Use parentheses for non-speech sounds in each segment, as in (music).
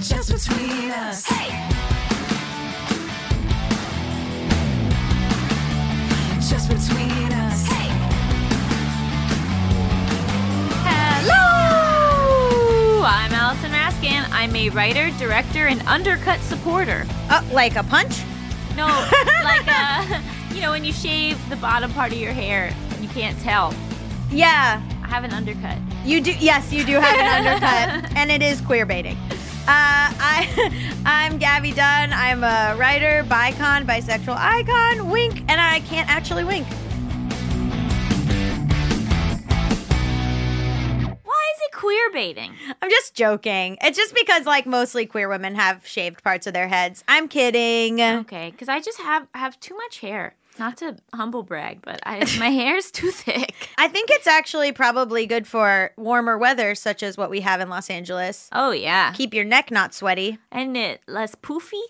Just between us. Hey! Just between us. Hey! Hello! I'm Allison Raskin. I'm a writer, director, and undercut supporter. Uh, like a punch? No, (laughs) like, a, (laughs) you know, when you shave the bottom part of your hair and you can't tell. Yeah, I have an undercut. you do. Yes, you do have an (laughs) undercut, and it is queer baiting. Uh, I, (laughs) I'm Gaby Dunn. I'm a writer, bicon, bisexual icon, wink, and I can't actually wink. Why is it queer baiting? I'm just joking. It's just because like mostly queer women have shaved parts of their heads. I'm kidding. Okay, because I just have have too much hair. Not to humble brag, but I, my hair is too thick. (laughs) I think it's actually probably good for warmer weather, such as what we have in Los Angeles. Oh yeah, Keep your neck not sweaty, and it less poofy.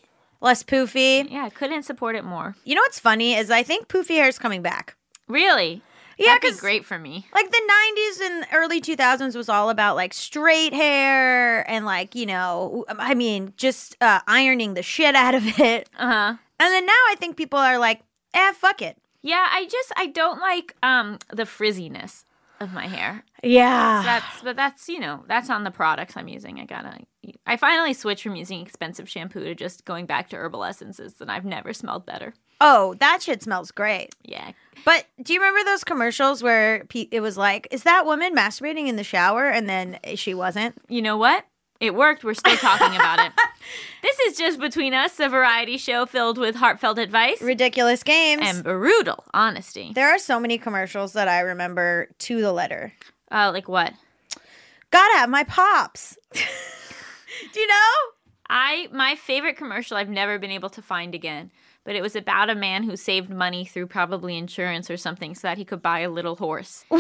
less poofy. Yeah, I couldn't support it more. You know what's funny is I think poofy hair is coming back. Really? Yeah, That'd be great for me. Like the 90s and early 2000s was all about like straight hair and like, you know, I mean, just uh, ironing the shit out of it. Uh huh. And then now I think people are like, eh, fuck it. Yeah, I just I don't like um the frizziness of my hair. Yeah. That's but that's you know that's on the products I'm using. I gotta. I finally switched from using expensive shampoo to just going back to herbal essences, and I've never smelled better. oh, that shit smells great. Yeah, But do you remember those commercials where it was like, is that woman masturbating in the shower? And then she wasn't. you know what? It worked. We're still talking about it. (laughs) This is just between us, a variety show filled with heartfelt advice Ridiculous games. and brutal honesty. there are so many commercials that I remember to the letter. Uh, like what? Gotta have my pops. (laughs) do you know? I my favorite commercial I've never been able to find again, but it was about a man who saved money through probably insurance or something so that he could buy a little horse. (laughs)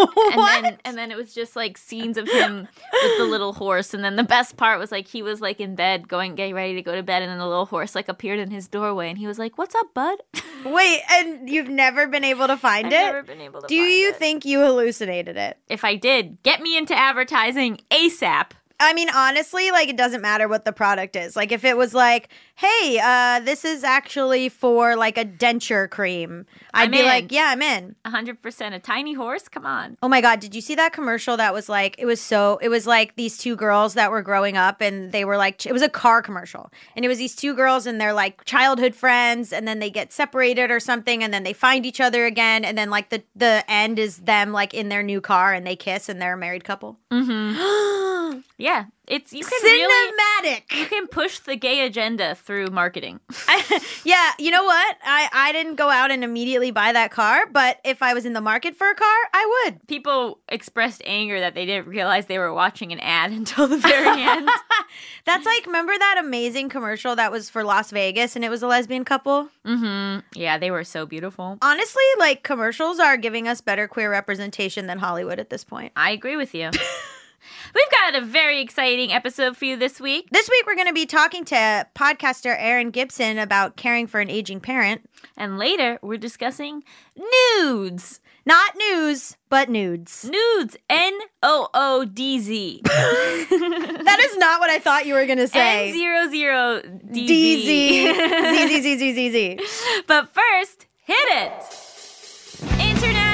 And then and then it was just like scenes of him with the little horse and then the best part was like he was like in bed going getting ready to go to bed and then the little horse like appeared in his doorway and he was like, "What's up, bud?" (laughs) Wait, and you've never been able to find I've it? never been able to Do you it. think you hallucinated it? if I did, get me into advertising ASAP. I mean, honestly, like it doesn't matter what the product is. Like if it was like, "Hey, uh, this is actually for like a denture cream," I'd I'm be in. like, "Yeah, I'm in." 100% a tiny horse? Come on. Oh my god, did you see that commercial that was like it was so it was like these two girls that were growing up and they were like it was a car commercial. And it was these two girls and they're like childhood friends and then they get separated or something and then they find each other again and then like the the end is them like in their new car and they kiss and they're a married couple. Mm (gasps) (gasps) Yeah, it's you can really Cinematic. you can push the gay agenda through marketing. (laughs) yeah, you know what? I I didn't go out and immediately buy that car, but if I was in the market for a car, I would. People expressed anger that they didn't realize they were watching an ad (laughs) until the very end. (laughs) That's like remember that amazing commercial that was for Las Vegas and it was a lesbian couple? hmm Yeah, they were so beautiful. Honestly, like commercials are giving us better queer representation than Hollywood at this point. I agree with you. We've got a very exciting episode for you this week. This week we're going to be talking to podcaster Erin Gibson about caring for an aging parent. And later, we're discussing nudes. Not news, but nudes. Nudes. N O O D Z. (laughs) That is not what I thought you were going to say. N zero zero D. Z. Z, Z, Z, Z, Z, Z. (laughs) But first, hit it. International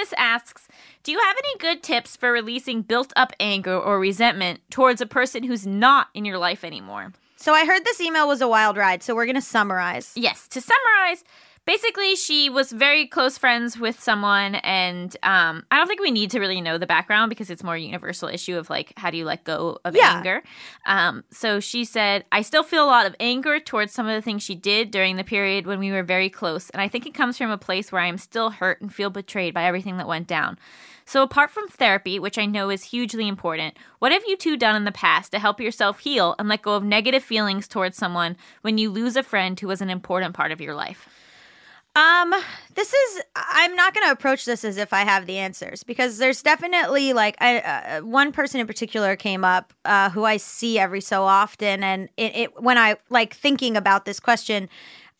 Anonymous asks, do you have any good tips for releasing built up anger or resentment towards a person who's not in your life anymore? So I heard this email was a wild ride, so we're going to summarize. Yes, to summarize, basically she was very close friends with someone and um, i don't think we need to really know the background because it's more a universal issue of like how do you let go of Yeah. anger? Um, so she said i still feel a lot of anger towards some of the things she did during the period when we were very close and i think it comes from a place where i am still hurt and feel betrayed by everything that went down. So apart from therapy which i know is hugely important what have you two done in the past to help yourself heal and let go of negative feelings towards someone when you lose a friend who was an important part of your life Um, this is I'm not going to approach this as if I have the answers because there's definitely like I, uh, one person in particular came up uh, who I see every so often, and it, it when I like thinking about this question,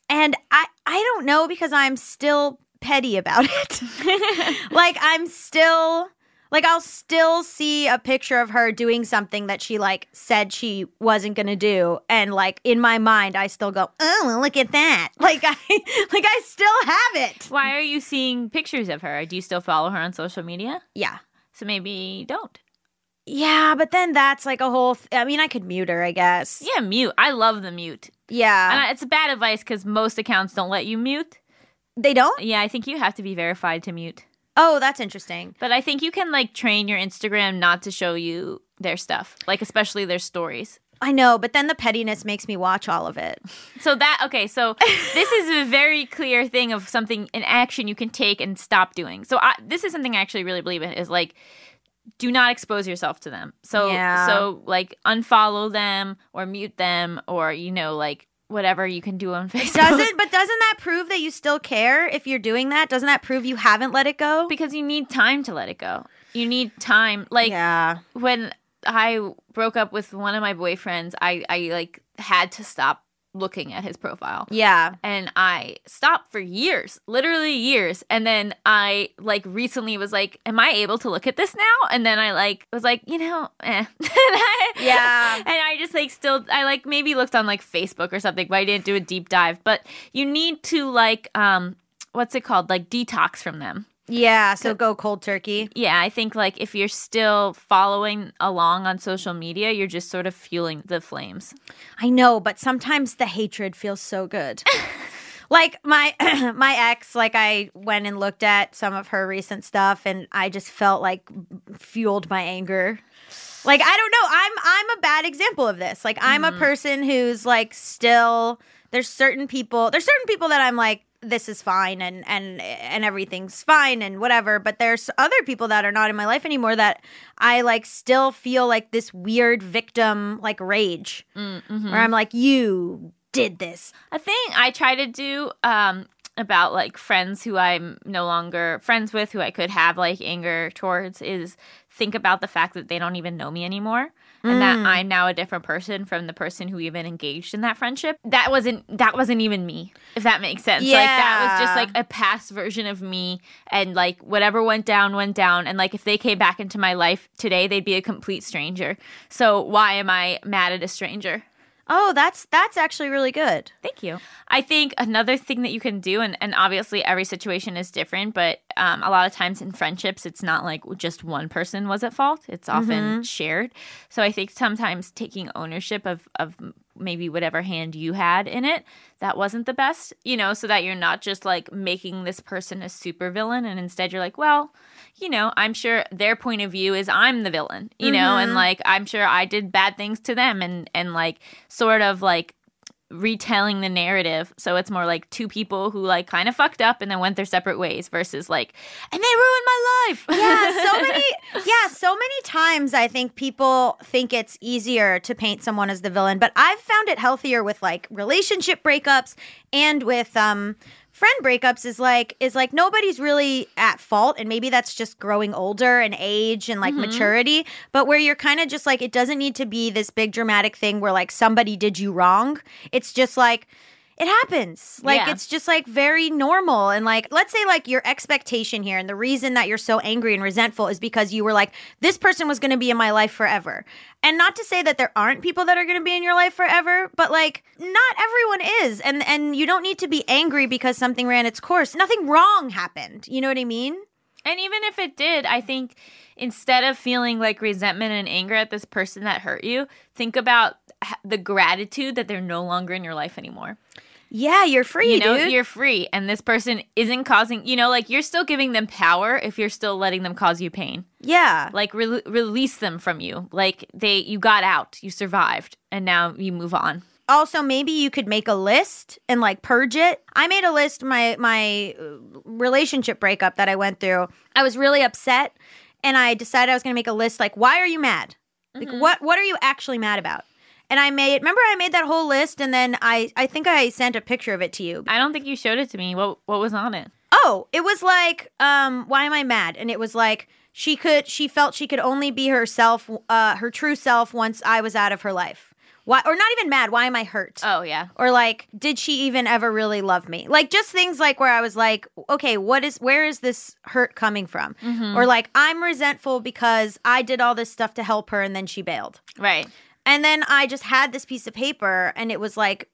and I I don't know because I'm still petty about it. (laughs) like I'm still like I'll still see a picture of her doing something that she like said she wasn't going to do and like in my mind I still go, "Oh, look at that." (laughs) Like I like I still have it. Why are you seeing pictures of her? Do you still follow her on social media? Yeah. So maybe don't. Yeah, but then that's like a whole th- I mean, I could mute her, I guess. Yeah, mute. I love the mute. Yeah. And it's bad advice because most accounts don't let you mute. they don't? Yeah, I think you have to be verified to mute. Oh, that's interesting. But I think you can like train your Instagram not to show you their stuff, like especially their stories. I know, but then the pettiness makes me watch all of it. (laughs) So that okay, so this is a very clear thing of something an action you can take and stop doing. So I, this is something I actually really believe in is like do not expose yourself to them. So Yeah. so like unfollow them or mute them or you know like whatever you can do on (laughs) Facebook. Doesn't but doesn't that prove that you still care if you're doing that? Doesn't that prove you haven't let it go? because you need time to let it go. You need time like yeah. when I broke up with one of my boyfriends, I I like had to stop looking at his profile. Yeah. and I stopped for years, literally years. And then I like recently was like, "Am I able to look at this now?" And then I like was like, you know, eh. (laughs) Yeah. And I just like still, I like maybe looked on like Facebook or something, but I didn't do a deep dive. But you need to like, um, what's it called? Like detox from them. Yeah, so go cold turkey. Yeah, I think like if you're still following along on social media, you're just sort of fueling the flames. I know, but sometimes the hatred feels so good. (laughs) like my (clears throat) my ex, like I went and looked at some of her recent stuff and I just felt like fueled my anger. Like I don't know, I'm I'm a bad example of this. Like I'm a mm-hmm. person who's like still there's certain people, there's certain people that I'm like this is fine and and and everything's fine and whatever but there's other people that are not in my life anymore that i like still feel like this weird victim like rage. Where i'm like you did this. A thing I try to do um, about like friends who I'm no longer friends with, who I could have like anger towards, is think about the fact that they don't even know me anymore. And that mm. I'm now a different person from the person who even engaged in that friendship. That wasn't that wasn't even me, if that makes sense. Like that was just like a past version of me and like whatever went down went down and like if they came back into my life today, they'd be a complete stranger. So why am I mad at a stranger? Oh that's that's actually really good Thank you. I think another thing that you can do, and, and obviously every situation is different, but um, a lot of times in friendships, it's not like just one person was at fault. It's often shared. So I think sometimes taking ownership of, of maybe whatever hand you had in it that wasn't the best, you know, so that you're not just like making this person a supervillain and instead you're like, well, you know, I'm sure their point of view is I'm the villain, you know, and like I'm sure I did bad things to them and and like sort of like retelling the narrative. So it's more like two people who like kind of fucked up and then went their separate ways versus like and they ruined my life. Yeah so (laughs) many yeah so many times i think people think it's easier to paint someone as the villain but i've found it healthier with like relationship breakups and with um friend breakups is like is like nobody's really at fault and maybe that's just growing older and age and like mm-hmm. maturity but where you're kind of just like it doesn't need to be this big dramatic thing where like somebody did you wrong. It's just like it happens. Like Yeah. it's just like very normal. And like, let's say like your expectation here and the reason that you're so angry and resentful is because you were like, this person was going to be in my life forever. And not to say that there aren't people that are going to be in your life forever, but like not everyone is. And and you don't need to be angry because something ran its course. Nothing wrong happened. You know what I mean? And even if it did, I think instead of feeling like resentment and anger at this person that hurt you, think about the gratitude that they're no longer in your life anymore. Yeah, you're free, You know, dude. you're free, and this person isn't causing. You know, like you're still giving them power if you're still letting them cause you pain. yeah. Like re- release them from you. Like they, you got out, you survived, and now you move on. also maybe you could make a list and like purge it i made a list my my uh, relationship breakup that i went through i was really upset and i decided i was going to make a list like why are you mad like what what are you actually mad about and i made remember i made that whole list and then i i think i sent a picture of it to you I don't think you showed it to me. What what was on it? oh it was like um why am i mad and it was like she could she felt she could only be herself uh her true self once i was out of her life Why or not even mad, why am I hurt? Oh yeah. or like did she even ever really love me like just things like where i was like okay what is where is this hurt coming from or like i'm resentful because i did all this stuff to help her and then she bailed Right. And then i just had this piece of paper and it was like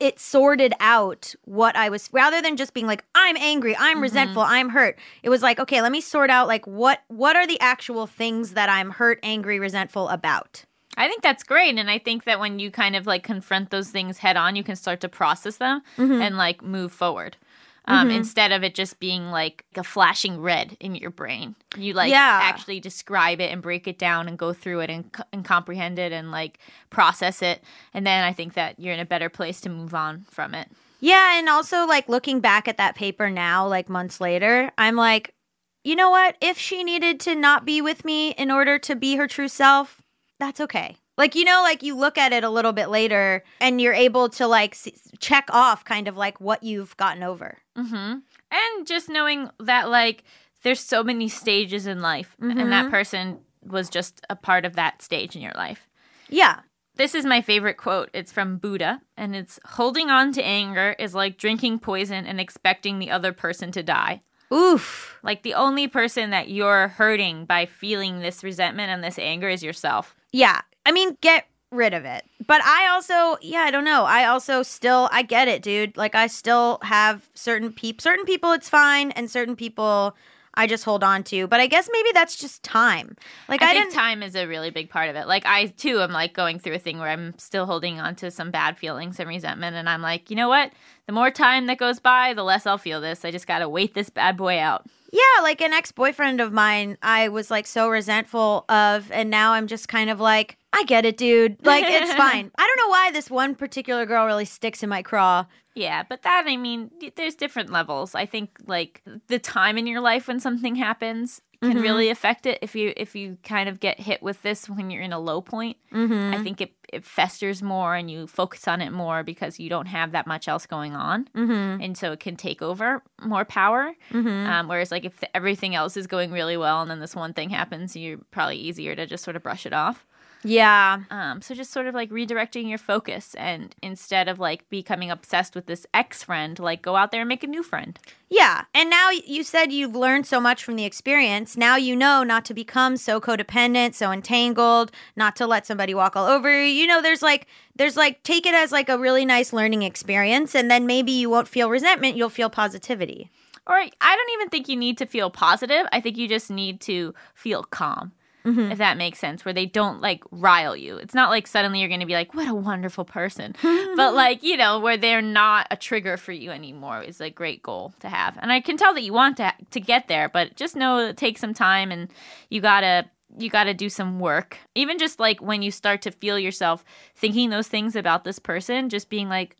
it sorted out what i was rather than just being like i'm angry i'm resentful i'm hurt it was like okay let me sort out like what what are the actual things that i'm hurt angry resentful about I think that's great. And I think that when you kind of like confront those things head on, you can start to process them Mm-hmm. and like move forward. Um, Instead of it just being like a flashing red in your brain, you like Yeah. actually describe it and break it down and go through it and, and comprehend it and like process it. And then I think that you're in a better place to move on from it. Yeah, and also like looking back at that paper now, like months later, I'm like, you know what? If she needed to not be with me in order to be her true self, that's okay. Like, you know, like you look at it a little bit later and you're able to like s- check off kind of like what you've gotten over. hmm And just knowing that, like, there's so many stages in life, and that person was just a part of that stage in your life. Yeah. This is my favorite quote. It's from Buddha, and it's holding on to anger is like drinking poison and expecting the other person to die. Oof. Like, the only person that you're hurting by feeling this resentment and this anger is yourself. Yeah. I mean, get rid of it. But I also, yeah, I don't know. I also still, I get it, dude. Like, I still have certain people, certain people it's fine, and certain people I just hold on to. But I guess maybe that's just time. Like, I, I, think time is a really big part of it. Like I too am like going through a thing where I'm still holding on to some bad feelings and resentment and I'm like, you know what? The more time that goes by, the less I'll feel this. I just gotta wait this bad boy out. Yeah, like an ex boyfriend of mine, I was like so resentful of, and now I'm just kind of like, I get it, dude. Like, it's (laughs) fine. I don't know why this one particular girl really sticks in my craw. Yeah, but that I mean, there's different levels. I think like the time in your life when something happens can mm-hmm. really affect it. If you if you kind of get hit with this when you're in a low point, I mm-hmm. think it it festers more and you focus on it more because you don't have that much else going on, mm-hmm. and so it can take over more power. Um, whereas like if everything else is going really well and then this one thing happens, you're probably easier to just sort of brush it off. Yeah. Um, so just sort of like redirecting your focus and instead of like becoming obsessed with this ex friend, like go out there and make a new friend. Yeah. And now you said you've learned so much from the experience. Now you know not to become so codependent, so entangled, not to let somebody walk all over you. You know, there's like, there's like, take it as like a really nice learning experience. And then maybe you won't feel resentment, you'll feel positivity. Or I don't even think you need to feel positive. I think you just need to feel calm. Mm-hmm. If that makes sense, where they don't like rile you. It's not like suddenly you're going to be like, what a wonderful person. but (laughs) like, you know, where they're not a trigger for you anymore is a great goal to have. And I can tell that you want to to get there, but just know it takes some time and you got to you got to do some work. Even just like when you start to feel yourself thinking those things about this person, just being like,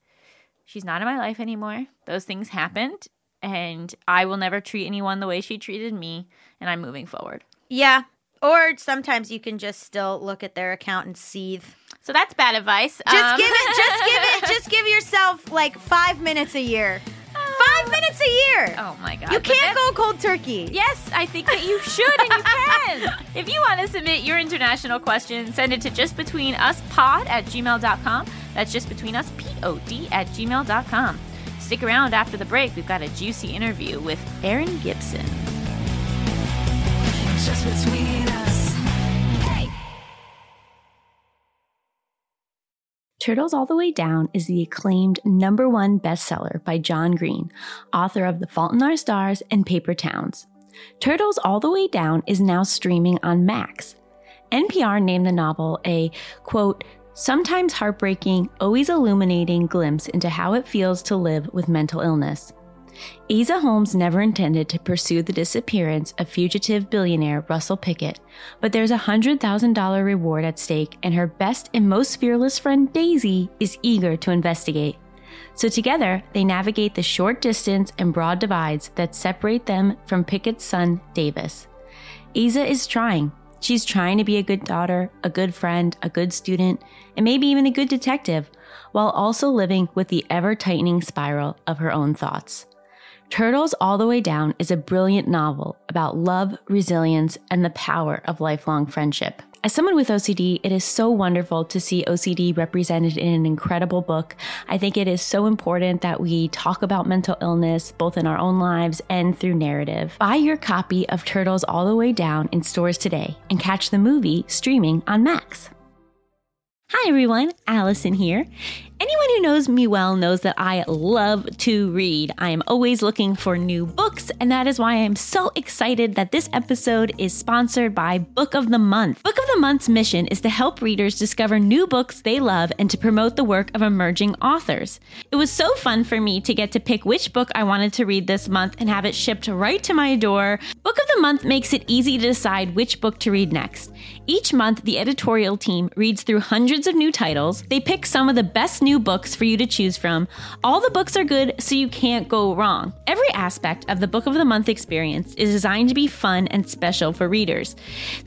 she's not in my life anymore. Those things happened, and I will never treat anyone the way she treated me, and I'm moving forward. Yeah. Or sometimes you can just still look at their account and seethe. So that's bad advice. Just Um, give it, just give it, (laughs) just give yourself like five minutes a year. Five minutes a year. Oh my god. you can't go cold turkey. Yes, I think that you should and you (laughs) can. if you want to submit your international question, send it to justbetweenuspod at gmail.com. That's justbetweenuspod at gmail.com. Stick around after the break. We've got a juicy interview with Erin Gibson. Turtles All the Way Down is the acclaimed number one bestseller by John Green, author of The Fault in Our Stars and Paper Towns. Turtles All the Way Down is now streaming on Max. NPR named the novel a, quote, sometimes heartbreaking, always illuminating glimpse into how it feels to live with mental illness. Aza Holmes never intended to pursue the disappearance of fugitive billionaire Russell Pickett, but there's a $100,000 reward at stake, and her best and most fearless friend Daisy is eager to investigate. So together, they navigate the short distance and broad divides that separate them from Pickett's son, Davis. Aza is trying. She's trying to be a good daughter, a good friend, a good student, and maybe even a good detective, while also living with the ever tightening spiral of her own thoughts. Turtles All the Way Down is a brilliant novel about love, resilience, and the power of lifelong friendship. As someone with OCD, it is so wonderful to see OCD represented in an incredible book. I think it is so important that we talk about mental illness both in our own lives and through narrative. Buy your copy of Turtles All the Way Down in stores today and catch the movie streaming on Max. Hi everyone, Allison here. Anyone who knows me well knows that I love to read. I am always looking for new books, and that is why I am so excited that this episode is sponsored by Book of the Month. Book of the Month's mission is to help readers discover new books they love and to promote the work of emerging authors. It was so fun for me to get to pick which book I wanted to read this month and have it shipped right to my door. Book of the Month makes it easy to decide which book to read next. Each month, the editorial team reads through hundreds of new titles. They pick some of the best new books for you to choose from. All the books are good, so you can't go wrong. Every aspect of the Book of the Month experience is designed to be fun and special for readers.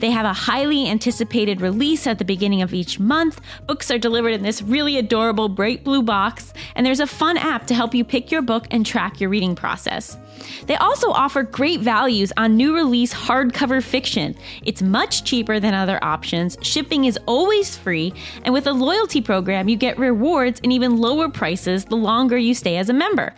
They have a highly anticipated release at the beginning of each month. Books are delivered in this really adorable bright blue box, and there's a fun app to help you pick your book and track your reading process. They also offer great values on new release hardcover fiction. It's much cheaper than other options, shipping is always free, and with a loyalty program, you get rewards and even lower prices the longer you stay as a member.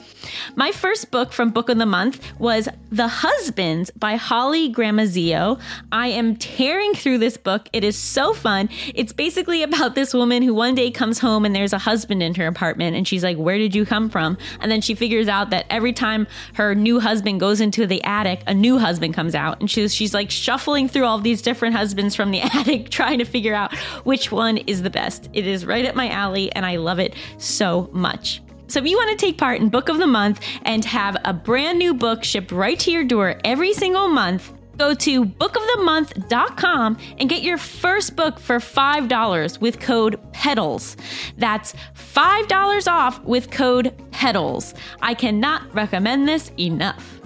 My first book from Book of the Month was The Husbands by Holly Gramazio. I am tearing through this book. It is so fun. It's basically about this woman who one day comes home and there's a husband in her apartment, and she's like, Where did you come from? And then she figures out that every time her new husband goes into the attic, a new husband comes out, and she's she's like shuffling through all these different husbands from the (laughs) attic, trying to figure out which one is the best. It is right up my alley, and I love it so much. So if you want to take part in Book of the Month and have a brand new book shipped right to your door every single month, go to bookofthemonth.com and get your first book for $5 with code PEDALS. That's $5 off with code PEDALS. I cannot recommend this enough.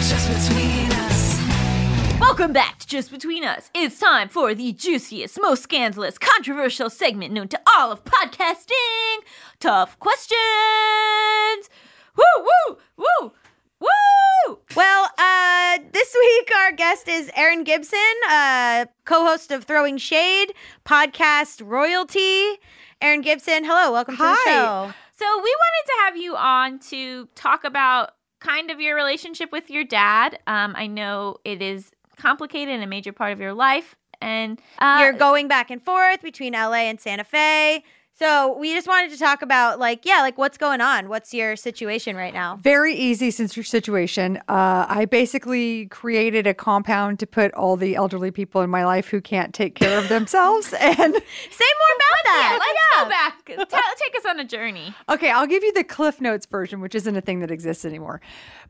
Just between us. Welcome back to Just Between Us. It's time for the juiciest, most scandalous, controversial segment known to all of podcasting. Tough questions. Woo, woo, woo, woo. Well, uh, this week our guest is Erin Gibson, uh, co-host of Throwing Shade podcast royalty. Erin Gibson, hello, welcome to the show. So we wanted to have you on to talk about kind of your relationship with your dad. Um, I know it is complicated and a major part of your life, and uh, You're going back and forth between LA and Santa Fe. So we just wanted to talk about like, yeah, like what's going on? What's your situation right now? Very easy since your situation. Uh, I basically created a compound to put all the elderly people in my life who can't take care of themselves. (laughs) And Say more about Yeah, that. let's go back. Tell, take us on a journey. okay, I'll give you the Cliff Notes version, which isn't a thing that exists anymore.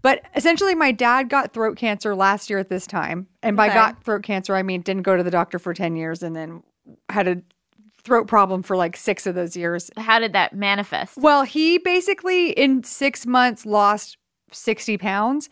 But essentially, my dad got throat cancer last year at this time. And by Okay. got throat cancer, I mean didn't go to the doctor for 10 years and then had a throat problem for like six of those years. How did that manifest? Well, he basically in six months lost 60 pounds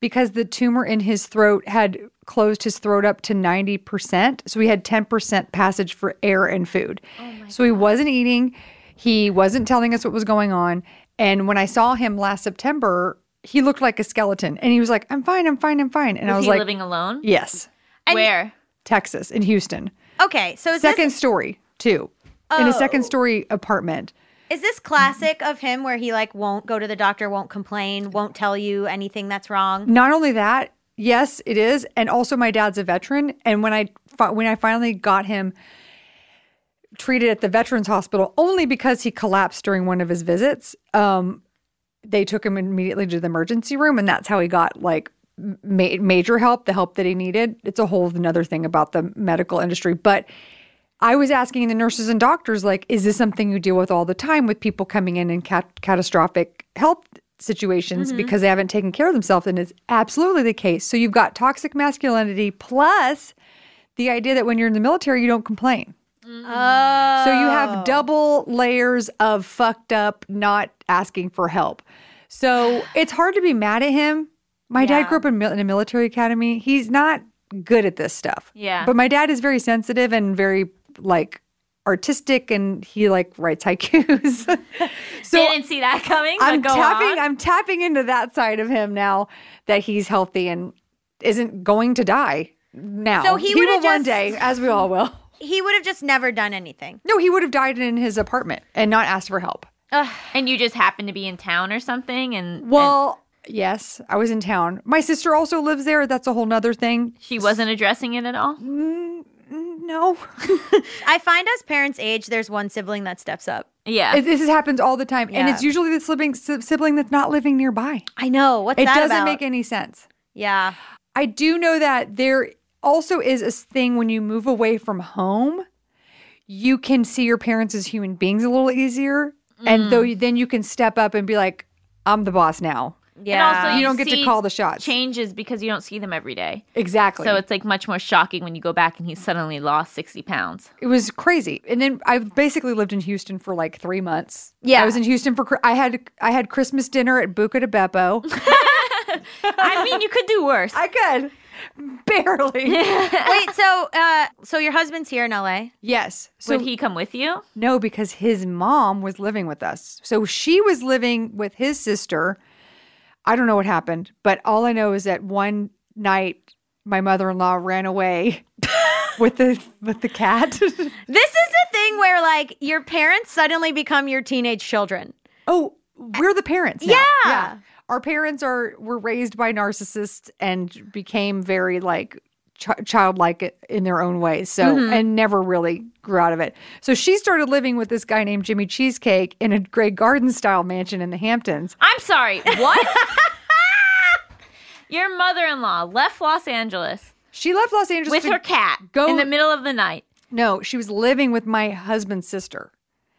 because the tumor in his throat had closed his throat up to 90%. So he had 10% passage for air and food. Oh so he wasn't eating, he wasn't telling us what was going on. And when I saw him last September, he looked like a skeleton and he was like, I'm fine, I'm fine, I'm fine. And I Was was he like, living alone? Yes, And- Where? Texas, in Houston. Okay, so Second this story, too. In a Oh. second story apartment. is this classic of him where he like won't go to the doctor, won't complain, won't tell you anything that's wrong? Not only that, yes, it is, and also my dad's a veteran. And when I when I finally got him treated at the Veterans Hospital, only because he collapsed during one of his visits, um, they took him immediately to the emergency room, and that's how he got like ma- major help, the help that he needed. It's a whole another thing about the medical industry, but. I was asking the nurses and doctors, like, is this something you deal with all the time with people coming in in cat- catastrophic health situations mm-hmm. because they haven't taken care of themselves? And it's absolutely the case. So you've got toxic masculinity plus the idea that when you're in the military, you don't complain. Oh, So you have oh. double layers of fucked up, not asking for help. So it's hard to be mad at him. My dad grew up in, in a military academy. He's not good at this stuff. Yeah. But my dad is very sensitive and very like artistic and he like writes haikus. (laughs) so Didn't see that coming. I'm go tapping on. I'm tapping into that side of him now that he's healthy and isn't going to die now. So he will would've one day, as we all will. (laughs) He would have just never done anything. No, he would have died in his apartment and not asked for help. And you just happened to be in town or something, and Well, yes, I was in town. My sister also lives there. That's a whole nother thing. she wasn't addressing it at all. Mm, No, (laughs) I find as parents age, there's one sibling that steps up. Yeah, It- this happens all the time, and it's usually the sibling sibling that's not living nearby. I know. What's it that doesn't about? make any sense. yeah. I do know that there also is a thing when you move away from home, you can see your parents as human beings a little easier, and mm. though you- then you can step up and be like, "I'm the boss now." Yeah. and also You don't get to call the shots. Changes because you don't see them every day. Exactly. So it's like much more shocking when you go back and he's suddenly lost sixty pounds. it was crazy. And then I basically lived in Houston for like three months. Yeah. I was in Houston for. I had I had Christmas dinner at Buca di Beppo. (laughs) I mean, you could do worse. I could barely. (laughs) Wait, so uh so your husband's here in LA? yes. So Would he come with you? No, because his mom was living with us. So she was living with his sister. I don't know what happened, but all I know is that one night my mother-in-law ran away (laughs) with the with the cat. (laughs) This is the thing where like your parents suddenly become your teenage children. oh, we're the parents. now. Yeah. Our parents are were raised by narcissists and became very like ch- childlike in their own ways. So mm-hmm. and never really grew out of it. So she started living with this guy named Jimmy Cheesecake in a Grey Garden style mansion in the Hamptons. I'm sorry. What? (laughs) Your mother-in-law left Los Angeles She left Los Angeles with her cat go- in the middle of the night. No, she was living with my husband's sister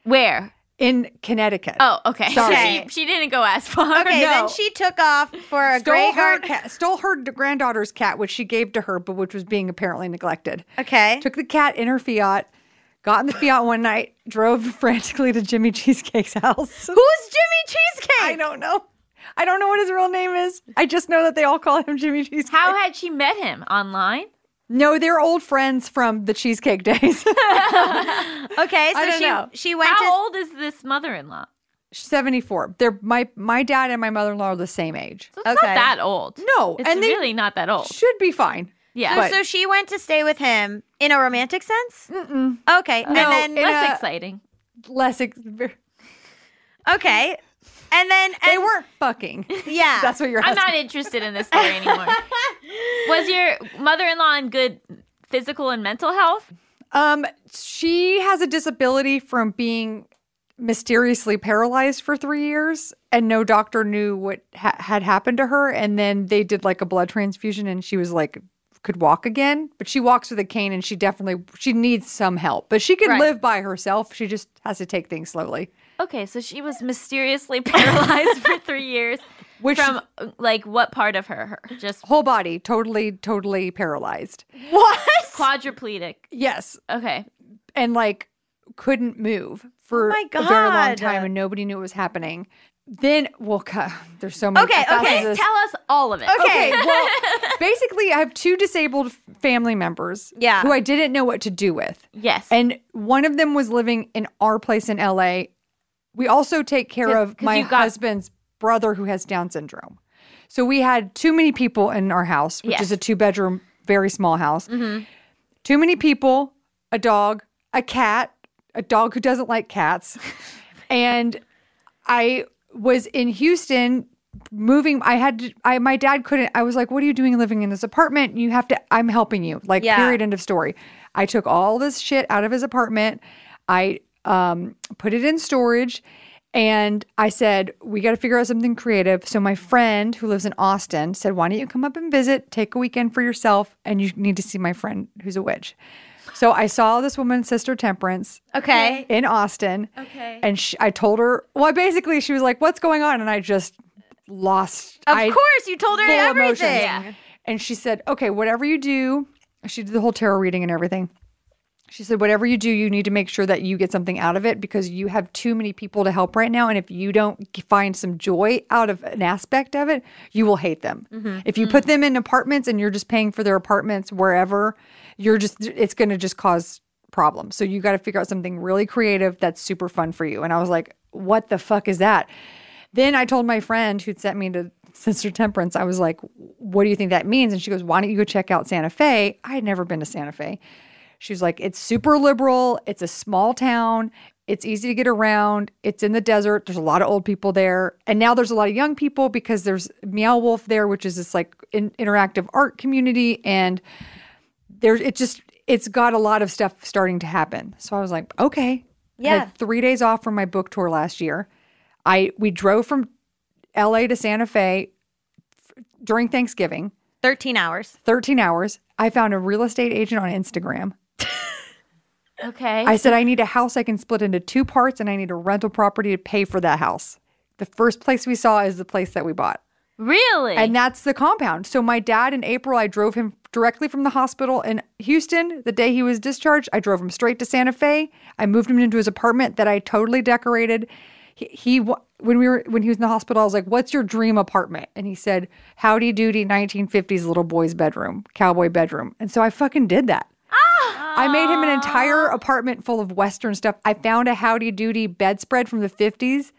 Where? In Connecticut. Oh, okay. (laughs) Sorry. She, she didn't go as far. Okay, No. then she took off for a Stole gray her, cat, stole her granddaughter's cat, which she gave to her, but which was being apparently neglected. Okay. Took the cat in her Fiat, got in the Fiat one night, drove (laughs) frantically to Jimmy Cheesecake's house. (laughs) Who's Jimmy Cheesecake? I don't know. I don't know what his real name is. I just know that they all call him Jimmy Cheesecake. How had she met him online? No, they're old friends from the cheesecake days. (laughs) Okay, so I don't she know. she went How to old is this mother-in-law? 74. They're my my dad and my mother-in-law are the same age. So it's Okay. not that old. No, it's and really not that old. Should be fine. Yeah. but- so she went to stay with him in a romantic sense. Mm-mm. Okay, and No, then in Less a- exciting. Less ex- (laughs) okay, and then and, they weren't fucking. (laughs) Yeah, That's what you're I'm asking. not interested in this story anymore. (laughs) Was your mother-in-law in good physical and mental health? Um, she has a disability from being mysteriously paralyzed for three years, and no doctor knew what ha- had happened to her. And then they did like a blood transfusion, and she was like could walk again. But she walks with a cane, and she definitely she needs some help. But she can Right. live by herself. She just has to take things slowly. Okay, so she was mysteriously (laughs) paralyzed for three years. Which From like what part of her? her just whole body totally totally paralyzed. what? quadriplegic. Yes, Okay. and like couldn't move for oh my a very long time and nobody knew what was happening. Then, well, ca- (laughs) there's so many. Okay, okay. this. Tell us all of it. Okay. (laughs) well, basically, I have two disabled family members Yeah. who I didn't know what to do with. Yes. And one of them was living in our place in LA. We also take care of my got- husband's brother who has Down syndrome. So we had too many people in our house, which Yes. is a two bedroom, very small house. Mm-hmm. Too many people, a dog, a cat, a dog who doesn't like cats. (laughs) and I was in Houston moving I had to, I my dad couldn't I was like what are you doing living in this apartment you have to I'm helping you like Yeah. period end of story I took all this shit out of his apartment I um put it in storage and I said we got to figure out something creative so my friend who lives in Austin said why don't you come up and visit take a weekend for yourself and you need to see my friend who's a witch so I saw this woman sister Temperance Okay. in Austin Okay. and she, I told her, well, basically, she was like, "What's going on?" And I just lost. Of I, course, you told her everything. Yeah. And she said, "Okay, whatever you do," she did the whole tarot reading and everything. She said, "Whatever you do, you need to make sure that you get something out of it because you have too many people to help right now, and if you don't find some joy out of an aspect of it, you will hate them. Mm-hmm. If you put mm-hmm. them in apartments and you're just paying for their apartments wherever, you're just it's going to just cause." problems. So you got to figure out something really creative that's super fun for you. And I was like, what the fuck is that? Then I told my friend who'd sent me to (laughs) Sister Temperance, I was like, what do you think that means? And she goes, why don't you go check out Santa Fe? I had never been to Santa Fe. She's like, it's super liberal. It's a small town. It's easy to get around. It's in the desert. There's a lot of old people there. And now there's a lot of young people because there's Meow Wolf there, which is this like in- interactive art community. And there's, it just, it's got a lot of stuff starting to happen. So I was like, okay. Yeah. three days off from my book tour last year. I, we drove from LA to Santa Fe f- during Thanksgiving. 13 hours. 13 hours. I found a real estate agent on Instagram. Okay. I said, I need a house I can split into two parts and I need a rental property to pay for that house. The first place we saw is the place that we bought. really? And that's the compound. So my dad in April, I drove him directly from the hospital in Houston. The day he was discharged, I drove him straight to Santa Fe. I moved him into his apartment that I totally decorated. He, he when we were when he was in the hospital, I was like, "What's your dream apartment?" And he said, "Howdy doody 1950s little boy's bedroom, cowboy bedroom." And so I fucking did that. I made him an entire apartment full of Western stuff. I found a Howdy Doody bedspread from the 50s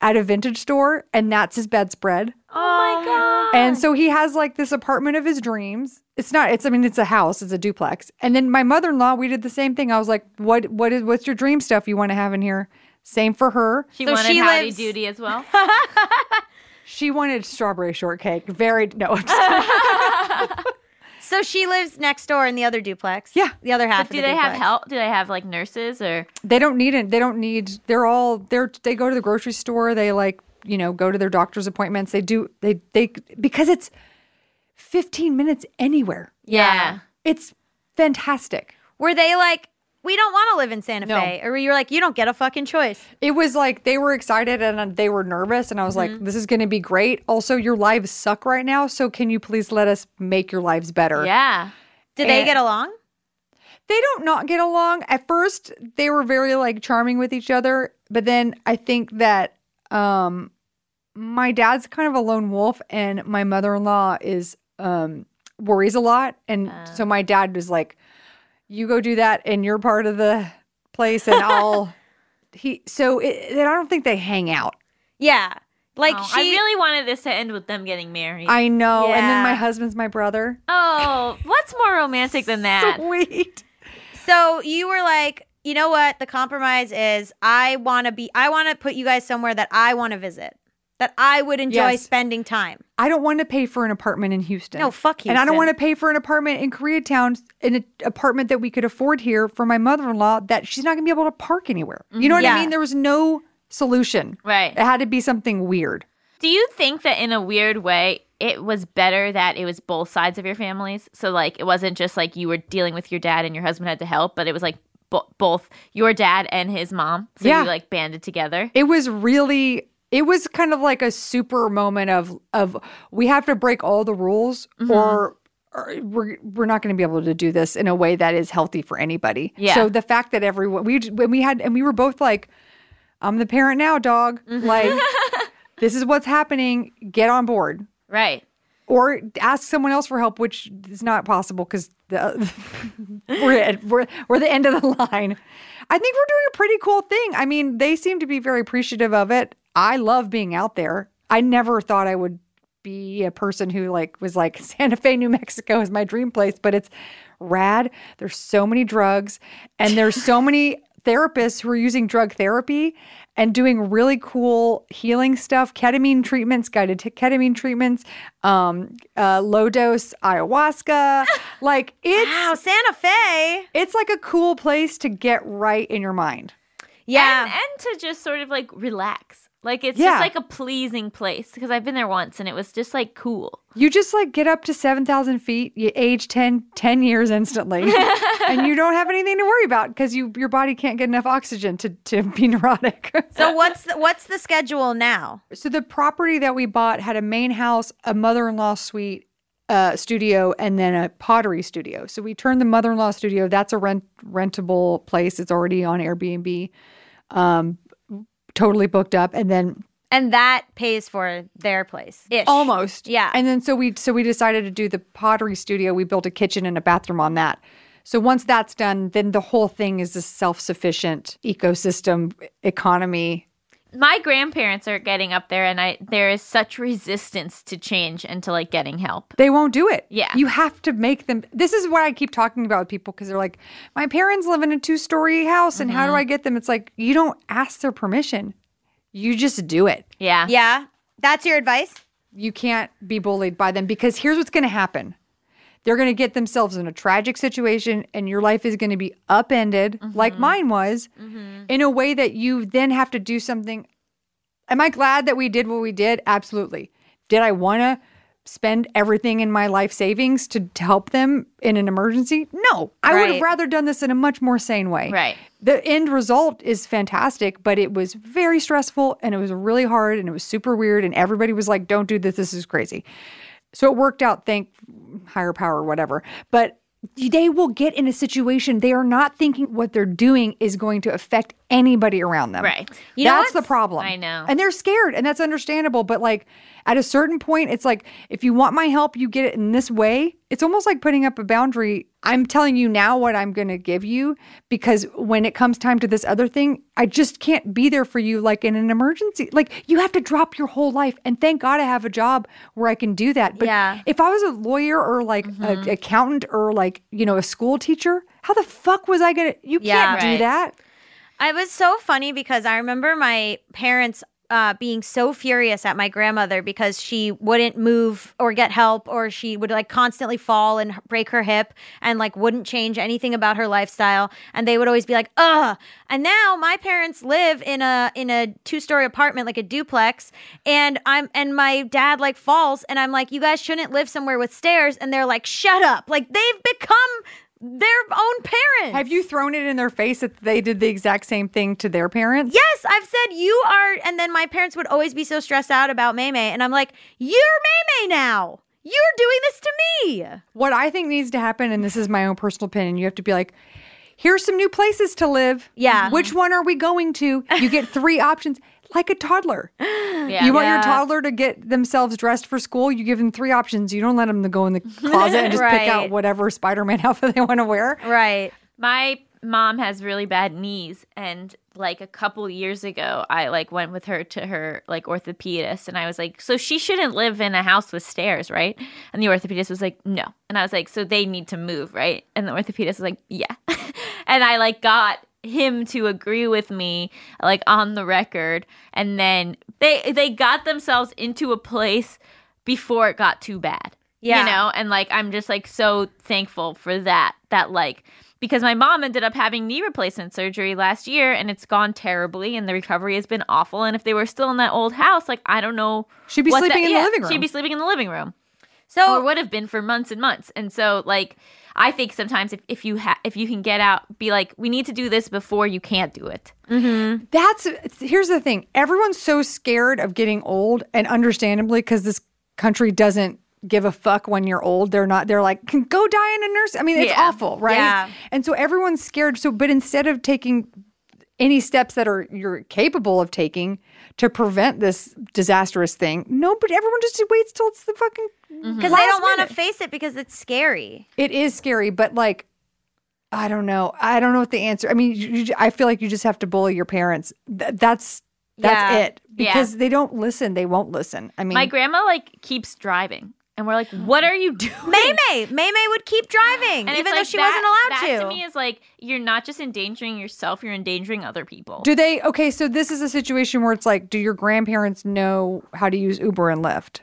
at a vintage store, and that's his bedspread. oh my god. And so he has like this apartment of his dreams. It's not, it's, I mean, it's a house, it's a duplex. And then my mother in law, we did the same thing. I was like, what, what is, what's your dream stuff you want to have in here? Same for her. She So wanted she howdy lives- doody as well. (laughs) She wanted strawberry shortcake. Very, no. (laughs) (laughs) I'm just- So she lives next door in the other duplex. Yeah. The other half But do the they have help? Do they have like nurses or? they don't need it. They don't need, they're all, they're, they go to the grocery store. They like, you know, go to their doctor's appointments. They do, they, they, because it's 15 minutes anywhere. Yeah. It's fantastic. Were they like, we don't want to live in Santa No. Fe? Or were you like, you don't get a fucking choice? It was like they were excited and they were nervous, and I was like, "This is going to be great." Also, your lives suck right now, so can you please let us make your lives better? Yeah. Did they get along? They don't not get along. At first, they were very like charming with each other, but then I think that um my dad's kind of a lone wolf, and my mother in law is um worries a lot, and so my dad was like, "You go do that, and you're part of the place, and I'll." (laughs) He so it, I don't think they hang out. Yeah. Like Oh, she I really wanted this to end with them getting married. I know. And then my husband's my brother. oh, what's more romantic than that? (laughs) Sweet. So you were like, you know what? The compromise is I want to be I want to put you guys somewhere that I want to visit. That I would enjoy Yes. spending time. I don't want to pay for an apartment in Houston. No, fuck you. And I don't want to pay for an apartment in Koreatown, an apartment that we could afford here for my mother in law that she's not going to be able to park anywhere. You know what Yeah. I mean? There was no solution. Right. It had to be something weird. Do you think that in a weird way it was better that it was both sides of your families? So like it wasn't just like you were dealing with your dad and your husband had to help, but it was like bo- both your dad and his mom. So Yeah. you like banded together. It was really it was kind of like a super moment of of we have to break all the rules Mm-hmm. or, or we're we're not going to be able to do this in a way that is healthy for anybody. Yeah. So the fact that everyone we when we had and we were both like I'm the parent now, dog. Mm-hmm. Like (laughs) this is what's happening. Get on board. Right. Or ask someone else for help, which is not possible because the (laughs) we're, at, we're we're the end of the line. I think we're doing a pretty cool thing. I mean, they seem to be very appreciative of it. I love being out there. I never thought I would be a person who like was like (laughs) Santa Fe, New Mexico is my dream place, but it's rad. There's so many drugs and there's so many therapists who are using drug therapy and doing really cool healing stuff, ketamine treatments, guided t- ketamine treatments, um, uh, low dose ayahuasca. (gasps) like it's Wow, Santa Fe. it's like a cool place to get right in your mind. Yeah. And, and to just sort of like relax. Like it's Yeah. just like a pleasing place because I've been there once and it was just like cool. You just like get up to 7,000 feet, you age 10, 10 years instantly, (laughs) and you don't have anything to worry about because you your body can't get enough oxygen to, to be neurotic. so what's the, what's the schedule now? so the property that we bought had a main house, a mother-in-law suite, uh, studio, and then a pottery studio. So we turned the mother-in-law studio. That's a rent rentable place. It's already on Airbnb, um, totally booked up, and then And that pays for their place. Ish. almost Yeah. and then so we so we decided to do the pottery studio we built a kitchen and a bathroom on that so once that's done then the whole thing is a self-sufficient ecosystem economy my grandparents are getting up there and I there is such resistance to change and to like getting help. They won't do it. Yeah. You have to make them. This is what I keep talking about with people because they're like, my parents live in a two story house and how do mm-hmm. I get them? It's like, you don't ask their permission. You just do it. Yeah. Yeah. That's your advice? You can't be bullied by them because here's what's going to happen. They're going to get themselves in a tragic situation and your life is going to be upended mm-hmm. like mine was mm-hmm. in a way that you then have to do something. Am I glad that we did what we did? Absolutely. Did I want to spend everything in my life savings to, to help them in an emergency? No. I would have rather done this in a much more sane way. Right. The end result is fantastic, but it was very stressful and it was really hard and it was super weird and everybody was like, "Don't do this. This is crazy." So it worked out, thank higher power, whatever. But they will get in a situation they are not thinking what they're doing is going to affect anybody around them. Right. You that's the problem. I know. And they're scared, and that's understandable. But like at a certain point, it's like if you want my help, you get it in this way. It's almost like putting up a boundary. I'm telling you now what I'm going to give you because when it comes time to this other thing, I just can't be there for you like in an emergency. Like you have to drop your whole life. And thank God I have a job where I can do that. But Yeah. if I was a lawyer or like an mm-hmm. accountant or like, you know, a school teacher, how the fuck was I going to? You Yeah. can't do that. It was so funny because I remember my parents uh, being so furious at my grandmother because she wouldn't move or get help, or she would like constantly fall and break her hip and like wouldn't change anything about her lifestyle. And they would always be like, "Ugh." And now my parents live in a in a two story apartment, like a duplex, and I'm and my dad like falls, and I'm like, "You guys shouldn't live somewhere with stairs," and they're like, "Shut up!" Like they've become their own parents. Have you thrown it in their face that they did the exact same thing to their parents? Yes, I've said you are. And then my parents would always be so stressed out about Maymay. And I'm like, you're Maymay now. You're doing this to me. What I think needs to happen, and this is my own personal opinion, you have to be like, here's some new places to live. Yeah. Which one are we going to? You get three (laughs) options, like a toddler. Yeah. You want your toddler to get themselves dressed for school, you give them three options. You don't let them to go in the (laughs) closet and just pick out whatever Spider Man (laughs) outfit they want to wear. Right. my mom has really bad knees and like a couple years ago i like went with her to her like orthopedist and i was like so she shouldn't live in a house with stairs right and the orthopedist was like no and i was like so they need to move right and the orthopedist was like yeah (laughs) and i like got him to agree with me like on the record and then they they got themselves into a place before it got too bad Yeah. you know and like i'm just like so thankful for that that like because my mom ended up having knee replacement surgery last year and it's gone terribly and the recovery has been awful and if they were still in that old house like i don't know She'd be sleeping in the living room. she'd be sleeping in the living room So or would have been for months and months and so like i think sometimes if, if you ha- if you can get out be like we need to do this before you can't do it mm-hmm. That's here's the thing. Everyone's so scared of getting old, and understandably, because this country doesn't give a fuck when you're old. They're not. They're like, "Can go die in a nurse. I mean, it's Yeah. awful, right? Yeah. And so everyone's scared. So, but instead of taking any steps that are you're capable of taking to prevent this disastrous thing, no. But everyone just waits till it's the fucking Mm-hmm. because they last don't want to face it because it's scary. It is scary, but like, I don't know. I don't know what the answer. I mean, you, you, I feel like you just have to bully your parents. Th- that's that's Yeah. it because they don't listen. They won't listen. I mean, my grandma like keeps driving and we're like what are you (laughs) doing Maymay, Maymay would keep driving And it's even though like she that- wasn't allowed that to. to me is like you're not just endangering yourself you're endangering other people do they? Okay, so this is a situation where it's like, do your grandparents know how to use Uber and Lyft?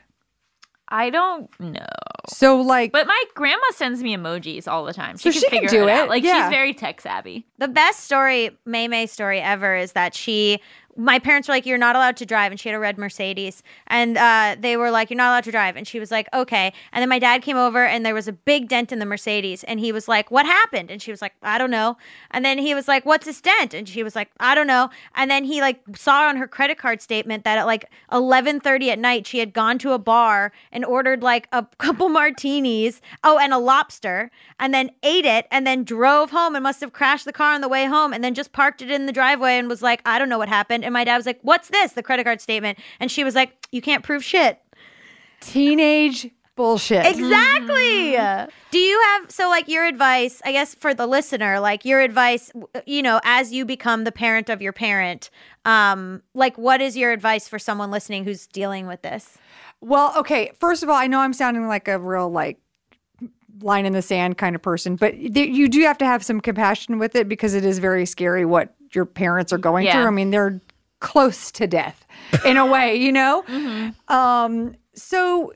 I don't know So like, But my grandma sends me emojis all the time. So She can she can do it, out. Like yeah. she's very tech savvy. The best story, Maymay story ever, is that she. My parents were like, "You're not allowed to drive," and she had a red Mercedes, and uh, they were like, "You're not allowed to drive," and she was like, "Okay." And then my dad came over, and there was a big dent in the Mercedes, and he was like, "What happened?" And she was like, "I don't know." And then he was like, "What's this dent?" And she was like, "I don't know." And then he like saw on her credit card statement that at like 11:30 at night she had gone to a bar and ordered like a (laughs) couple martinis, oh, and a lobster, and then ate it, and then drove home and must have crashed the car on the way home, and then just parked it in the driveway and was like, "I don't know what happened." And my dad was like, "What's this?" The credit card statement, and she was like, "You can't prove shit." teenage bullshit. Exactly. Do you have so like your advice, I guess for the listener, like your advice, you know, as you become the parent of your parent, um like what is your advice for someone listening who's dealing with this? Well, okay. First of all, I know I'm sounding like a real like line in the sand kind of person, but th- you do have to have some compassion with it because it is very scary what your parents are going Yeah. through. I mean, they're close to death in a way, you know. Um, so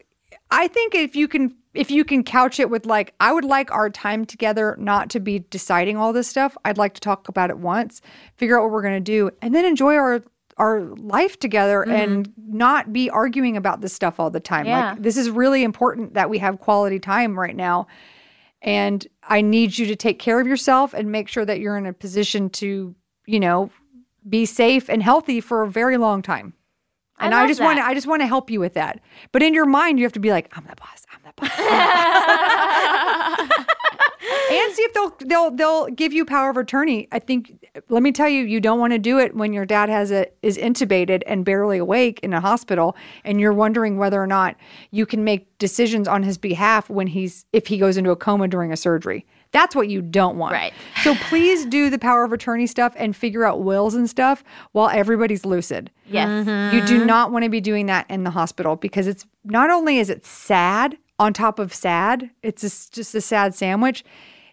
I think if you can if you can couch it with like I would like our time together not to be deciding all this stuff. I'd like to talk about it once, figure out what we're going to do and then enjoy our our life together and not be arguing about this stuff all the time. Yeah. Like this is really important that we have quality time right now. And I need you to take care of yourself and make sure that you're in a position to, you know, be safe and healthy for a very long time. And I, love just want to I just want to help you with that. But in your mind you have to be like, I'm the boss. I'm the boss. (laughs) and see if they'll they'll they'll give you power of attorney. I think let me tell you, you don't want to do it when your dad has a is intubated and barely awake in a hospital and you're wondering whether or not you can make decisions on his behalf when he's if he goes into a coma during a surgery. That's what you don't want. Right. So please do the power of attorney stuff and figure out wills and stuff while everybody's lucid. Yes. You do not want to be doing that in the hospital because it's not only is it sad on top of sad, it's just, just a sad sandwich.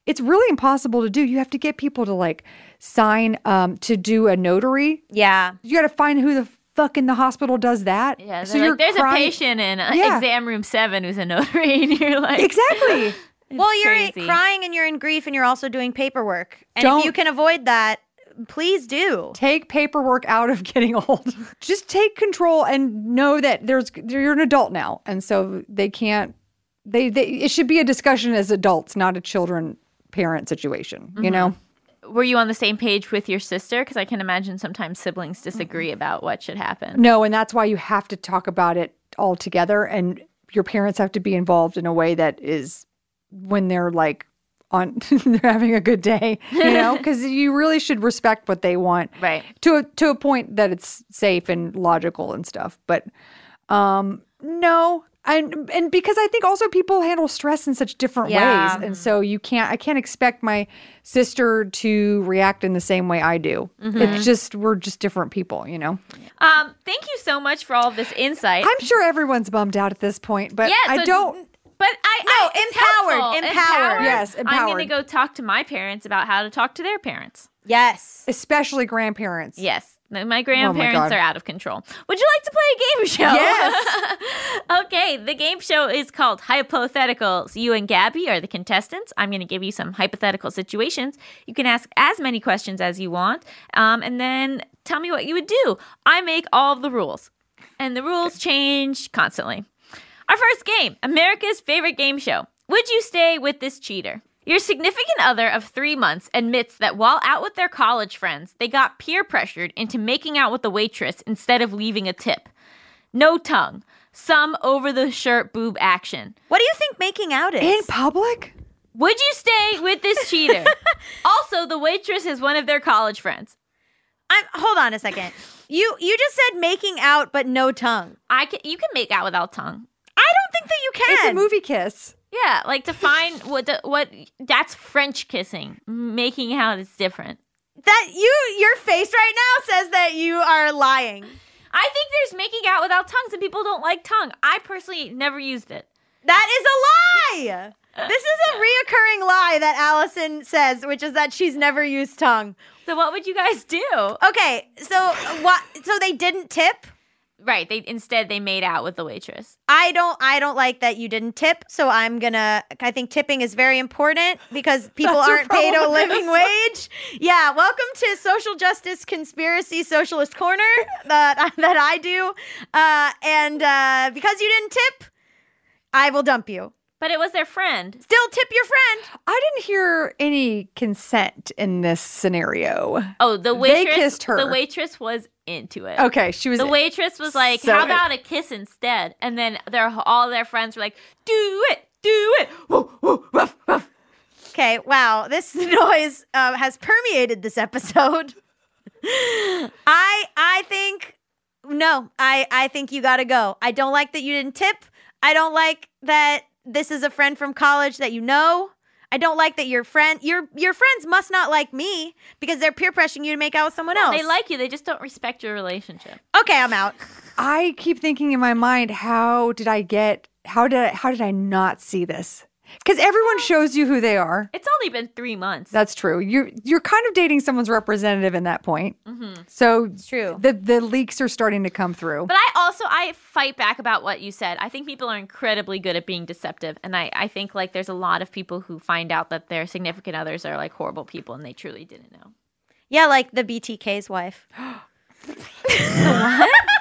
It's really impossible to do. You have to get people to like sign um, to do a notary. Yeah. You got to find who the fuck in the hospital does that. Yeah, so like, there's crying- a patient in uh, Yeah. exam room seven who's a notary, and you're like, Exactly. (laughs) well, you're crazy. crying and you're in grief and you're also doing paperwork. And Don't- if you can avoid that, please do. take paperwork out of getting (laughs) old. Just take control and know that there's you're an adult now, and so they can't. They, they it should be a discussion as adults, not a children parent situation. You mm-hmm. know. were you on the same page with your sister? Because I can imagine sometimes siblings disagree about what should happen. No, and that's why you have to talk about it all together, and your parents have to be involved in a way that is when they're like on (laughs) they're having a good day, you know, (laughs) because you really should respect what they want, Right. To a, to a point that it's safe and logical and stuff. But um, no. And, and because I think also people handle stress in such different Yeah. ways. And so you can't, I can't expect my sister to react in the same way I do. It's just, we're just different people, you know? Um, thank you so much for all of this insight. I'm sure everyone's bummed out at this point, but yeah, I don't. But I No, I, it's empowered, helpful. empowered. Yes, I'm going to go talk to my parents about how to talk to their parents. Yes. Especially grandparents. Yes. My my grandparents God. are out of control. Would you like to play a game (laughs) show? Yes. (laughs) okay, the game show is called Hypotheticals. You and Gaby are the contestants. I'm going to give you some hypothetical situations. You can ask as many questions as you want, um, and then tell me what you would do. I make all of the rules, and the rules change constantly. Our first game, America's favorite game show. Would you stay with this cheater? Your significant other of three months admits that while out with their college friends, they got peer pressured into making out with the waitress instead of leaving a tip. No tongue, some over the shirt boob action. What do you think making out is? In public? Would you stay with this cheater? (laughs) also, the waitress is one of their college friends. I'm hold on a second. You you just said making out but no tongue. I can, you can make out without tongue. Think that you can. It's a movie kiss. Yeah, like define what the, what that's French kissing. Making out is different. That you your face right now says that you are lying. I think there's making out without tongues and people don't like tongue. I personally never used it. That is a lie. This is a reoccurring lie that Allison says, which is that she's never used tongue. So what would you guys do? Okay, so what? So they didn't tip. Right, they instead they made out with the waitress. I don't. I don't like that you didn't tip. So I'm gonna. I think tipping is very important because (laughs) people aren't paid a living wage. Yeah. Welcome to social justice conspiracy socialist corner (laughs) that (laughs) that I do. Uh, and uh, because you didn't tip, I will dump you. But it was their friend. Still tip your friend. I didn't hear any consent in this scenario. Oh, the They waitress kissed her. The waitress was into it. Okay, she was. The waitress was like, So- "How about a kiss instead?" And then their all their friends were like, "Do it, do it." Woo, woo, ruff, ruff. Okay. Wow. This (laughs) noise uh, has permeated this episode. (laughs) I I think no, I I think you got to go. I don't like that you didn't tip. I don't like that this is a friend from college that you know. I don't like that your friend your your friends must not like me because they're peer pressuring you to make out with someone else. They like you, they just don't respect your relationship. Okay, I'm out. I keep thinking in my mind, how did I get? How did I, how did I not see this? Because everyone shows you who they are. It's only been three months. That's true. You're you're kind of dating someone's representative in that point. Mm-hmm. So it's true. The the leaks are starting to come through. But I also I fight back about what you said. I think people are incredibly good at being deceptive, and I I think like there's a lot of people who find out that their significant others are like horrible people, and they truly didn't know. Yeah, like the BTK's wife. You (gasps) (laughs) know (laughs) (laughs)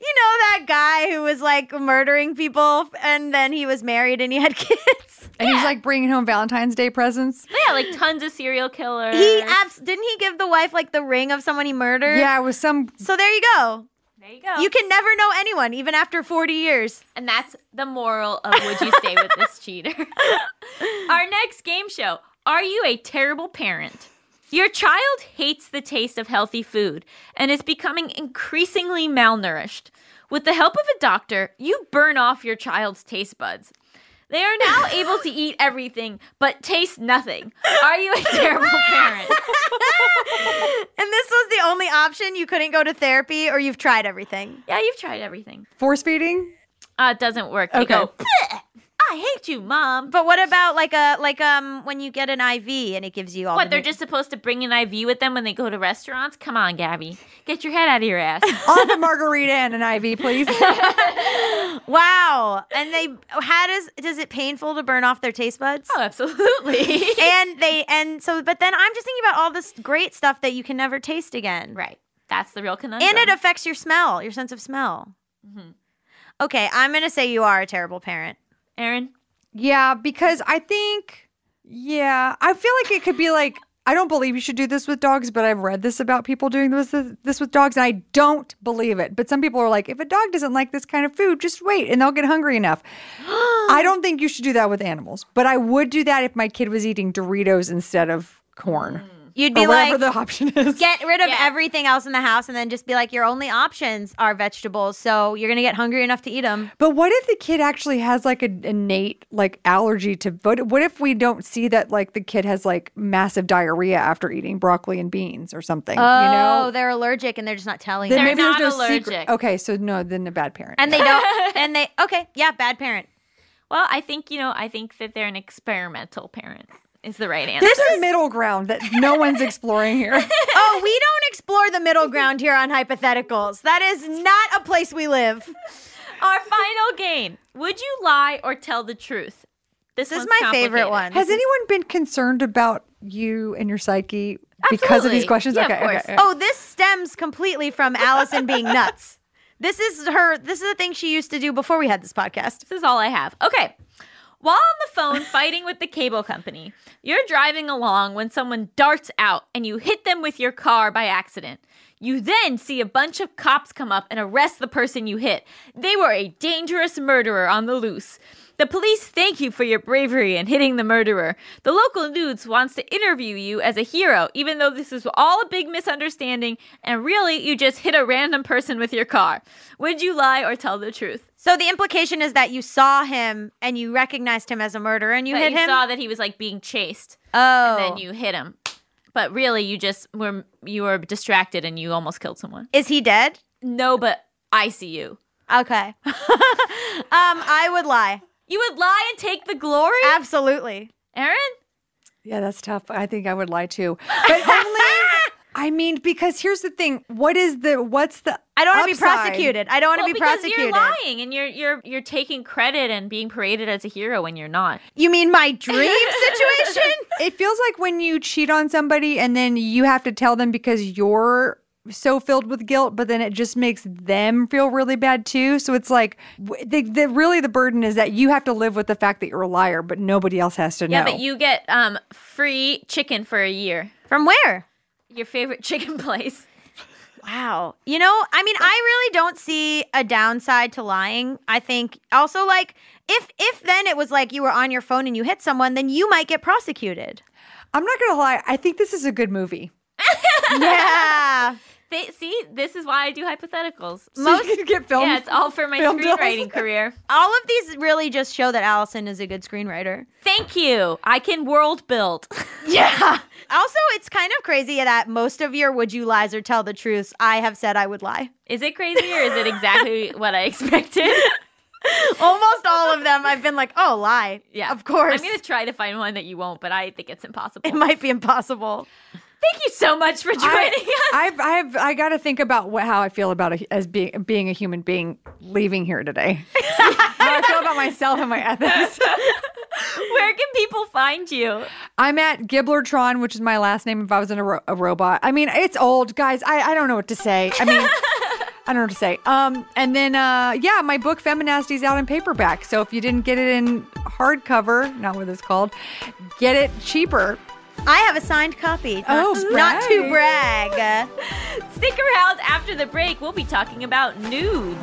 that guy who was like murdering people and then he was married and he had (laughs) kids? and he's like bringing home Valentine's Day presents. But yeah, like tons of serial killers. He abs- didn't he give the wife like the ring of someone he murdered? Yeah, it was some. So there you go. there you go. You can never know anyone, even after 40 years. and that's the moral of Would You Stay with This (laughs) Cheater? (laughs) Our next game show Are You a Terrible Parent? Your child hates the taste of healthy food and is becoming increasingly malnourished. With the help of a doctor, you burn off your child's taste buds. They are now (laughs) able to eat everything but taste nothing. Are you a terrible parent? (laughs) And this was the only option. You couldn't go to therapy or you've tried everything. Yeah, you've tried everything. Force feeding? Uh, it doesn't work. They Okay. go, "Bleh, I hate you, mom. But what about like a like um when you get an IV and it gives you all What, the they're just supposed to bring an IV with them when they go to restaurants? Come on, Gaby. Get your head out of your ass. (laughs) I'll margarita and an IV, please. (laughs) Wow. And they how does does it painful to burn off their taste buds? oh, absolutely. (laughs) and they and so but then I'm just thinking about all this great stuff that you can never taste again. right. That's the real conundrum. And it affects your smell, your sense of smell. Mm-hmm. Okay, I'm gonna say you are a terrible parent. Erin? yeah, because I think, yeah, I feel like it could be like, I don't believe you should do this with dogs, but I've read this about people doing this, this with dogs, and I don't believe it. But some people are like, if a dog doesn't like this kind of food, just wait and they'll get hungry enough. (gasps) I don't think you should do that with animals, but I would do that if my kid was eating Doritos instead of corn. Hmm. You'd Or be whatever like the option is. get rid of Yeah. everything else in the house and then just be like your only options are vegetables so you're gonna get hungry enough to eat them But what if the kid actually has like an innate like allergy to what what if we don't see that like the kid has like massive diarrhea after eating broccoli and beans or something, oh you know? Oh, they're allergic and they're just not telling Then you They're maybe there's not no secret. allergic. Okay, so no, then a bad parent. and they (laughs) don't and they okay yeah bad parent Well, I think, you know, I think that they're an experimental parent is the right answer. There's a middle ground that no one's exploring here. (laughs) oh we don't explore the middle ground here on hypotheticals that is not a place we live Our final game. Would you lie or tell the truth? This, this is my favorite one Has anyone been concerned about you and your psyche because of these questions? Yeah, okay, of course. okay. oh this stems completely from allison being nuts this is her this is the thing she used to do before we had this podcast This is all I have. Okay. While on the phone fighting with the cable company, you're driving along when someone darts out and you hit them with your car by accident. You then see a bunch of cops come up and arrest the person you hit. They were a dangerous murderer on the loose. The police thank you for your bravery in hitting the murderer. The local news wants to interview you as a hero, even though this is all a big misunderstanding and really you just hit a random person with your car. Would you lie or tell the truth? So the implication is that you saw him and you recognized him as a murderer and you But hit you him. saw that he was like being chased, oh, and then you hit him. But really, you just were you were distracted and you almost killed someone. is he dead? No, but I see you. Okay. (laughs) um, I would lie. You would lie and take the glory, Absolutely. Erin. Yeah, that's tough. I think I would lie too. But (laughs) only I mean, because here's the thing. What is the what's the I don't want to be prosecuted. I don't want to Well, be because prosecuted. you're lying and you're you're you're taking credit and being paraded as a hero when you're not. You mean my dream (laughs) situation? It feels like when you cheat on somebody and then you have to tell them because you're so filled with guilt, but then it just makes them feel really bad too. So it's like w- the, the really the burden is that you have to live with the fact that you're a liar, but nobody else has to Yeah, know. but you get um free chicken for a year. From where? Your favorite (laughs) chicken place. Wow. You know, I mean, I really don't see a downside to lying. I think also like if if then it was like you were on your phone and you hit someone, then you might get prosecuted. I'm not gonna lie. I think this is a good movie. (laughs) yeah. They, see, this is why I do hypotheticals. So you get filmed. yeah, it's all for my screenwriting (laughs) career. All of these really just show that Allison is a good screenwriter. Thank you. I can world build. (laughs) Yeah. Also, it's kind of crazy that most of your would you lies or tell the truths I have said I would lie. Is it crazy or is it exactly (laughs) what I expected? Almost all of them I've been like, oh, lie. Yeah, Of course. I'm gonna try to find one that you won't, but I think it's impossible. it might be impossible. Thank you so much for joining us. I've, I've, I got to think about what, how I feel about it as being being a human being leaving here today. (laughs) how I feel about myself and my ethics. (laughs) Where can people find you? I'm at Gibblertron, which is my last name. If I was in a, ro- a robot, I mean, it's old, guys. I, I don't know what to say. I mean. (laughs) I don't know what to say. Um, and then uh, yeah, my book Feminasty is out in paperback. So if you didn't get it in hardcover, not what it's called, get it cheaper. I have a signed copy. Not, Oh, not to brag. brag. Stick around after the break. We'll be talking about nudes.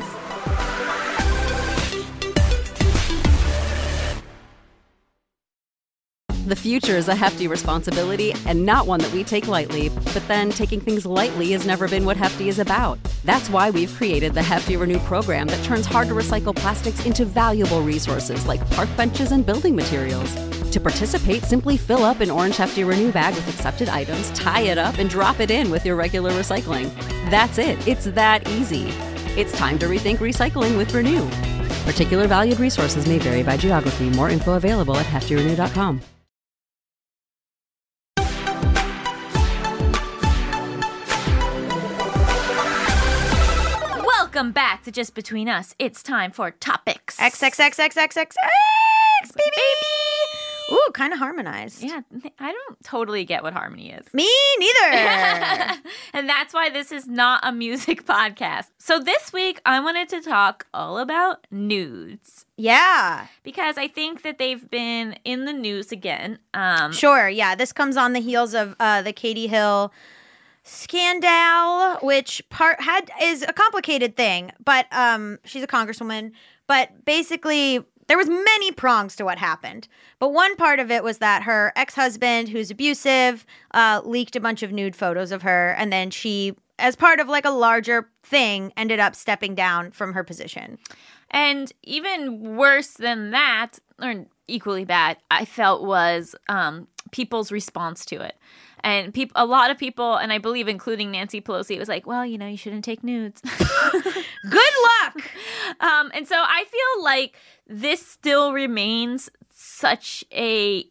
The future is a hefty responsibility and not one that we take lightly, but then taking things lightly has never been what Hefty is about. That's why we've created the Hefty Renew program that turns hard to recycle plastics into valuable resources like park benches and building materials. To participate, simply fill up an orange Hefty Renew bag with accepted items, tie it up, and drop it in with your regular recycling. That's it. It's that easy. It's time to rethink recycling with Renew. Particular valued resources may vary by geography. More info available at heftyrenew.com. Welcome back to Just Between Us. It's time for topics. XXXXXXX, baby. Ooh, kind of harmonized. Yeah, I don't totally get what harmony is. Me neither. (laughs) and that's why this is not a music (laughs) podcast. So this week I wanted to talk all about nudes yeah. because I think that they've been in the news again. Um, Sure. Yeah. This comes on the heels of uh, the Katie Hill scandal, which part had is a complicated thing, but um, she's a congresswoman. But basically, there was many prongs to what happened. But one part of it was that her ex husband, who's abusive, uh, leaked a bunch of nude photos of her, and then she, as part of like a larger thing, ended up stepping down from her position. And even worse than that, or equally bad, I felt was um, people's response to it. And people, a lot of people, and I believe including Nancy Pelosi, was like, "Well, you know, you shouldn't take nudes." (laughs) Good luck. um, and so I feel like this still remains such a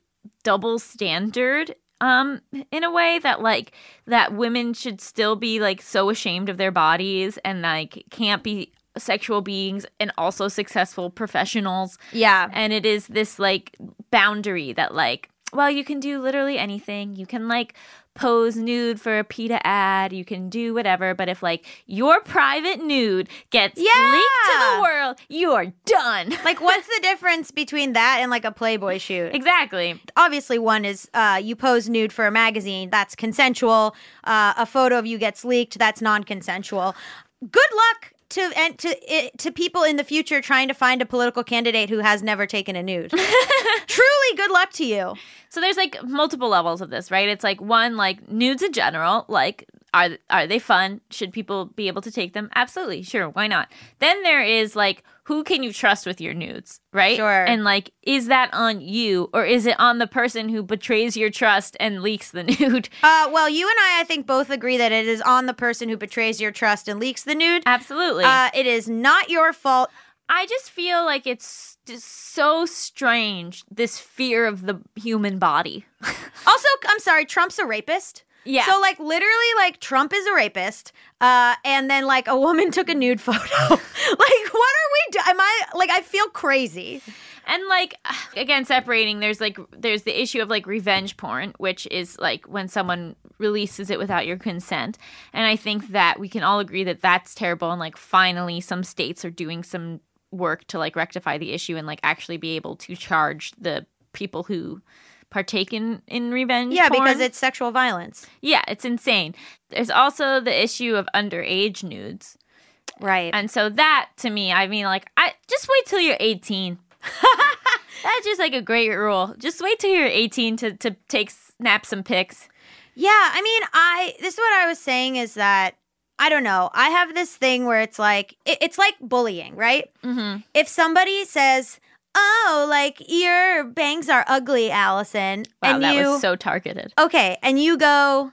double standard um in a way that like that women should still be like so ashamed of their bodies and like can't be sexual beings and also successful professionals Yeah. and it is this like boundary that like well you can do literally anything. You can like pose nude for a PETA ad. You can do whatever but if like your private nude gets leaked to the world you're done. (laughs) Like, what's the difference between that and like a Playboy shoot? exactly. Obviously, one is uh, you pose nude for a magazine, that's consensual. Uh, a photo of you gets leaked, that's non consensual. Good luck to and to it, to people in the future trying to find a political candidate who has never taken a nude. (laughs) Truly, good luck to you. So there's like multiple levels of this, right? It's like one, like nudes in general, like are are they fun? Should people be able to take them? Absolutely, sure, why not? Then there is like who can you trust with your nudes, right? Sure. And like, is that on you or is it on the person who betrays your trust and leaks the (laughs) nude? Uh, well, you and I, I think, both agree that it is on the person who betrays your trust and leaks the nude. Absolutely. Uh, it is not your fault. I just feel like it's just so strange this fear of the human body. (laughs) Also, I'm sorry, Trump's a rapist. Yeah. So like literally like Trump is a rapist, uh, and then like a woman (laughs) took a nude photo. (laughs) like what are we doing? Am I like I feel crazy? And like (sighs) again separating there's like there's the issue of like revenge porn which is like when someone releases it without your consent. And I think that we can all agree that that's terrible and like finally some states are doing some work to like rectify the issue and like actually be able to charge the people who partake in, in revenge Yeah, porn. because it's sexual violence. yeah it's insane there's also the issue of underage nudes Right. and so that to me, I mean, like, I just wait till you're 18. (laughs) That's just like a great rule. Just wait till you're 18 to, to take snap some pics. Yeah, I mean, I this is what I was saying is that I don't know. I have this thing where it's like it, it's like bullying, right? Mm-hmm. If somebody says, "Oh, like your bangs are ugly, Allison," Wow, and that you was so targeted. okay, and you go,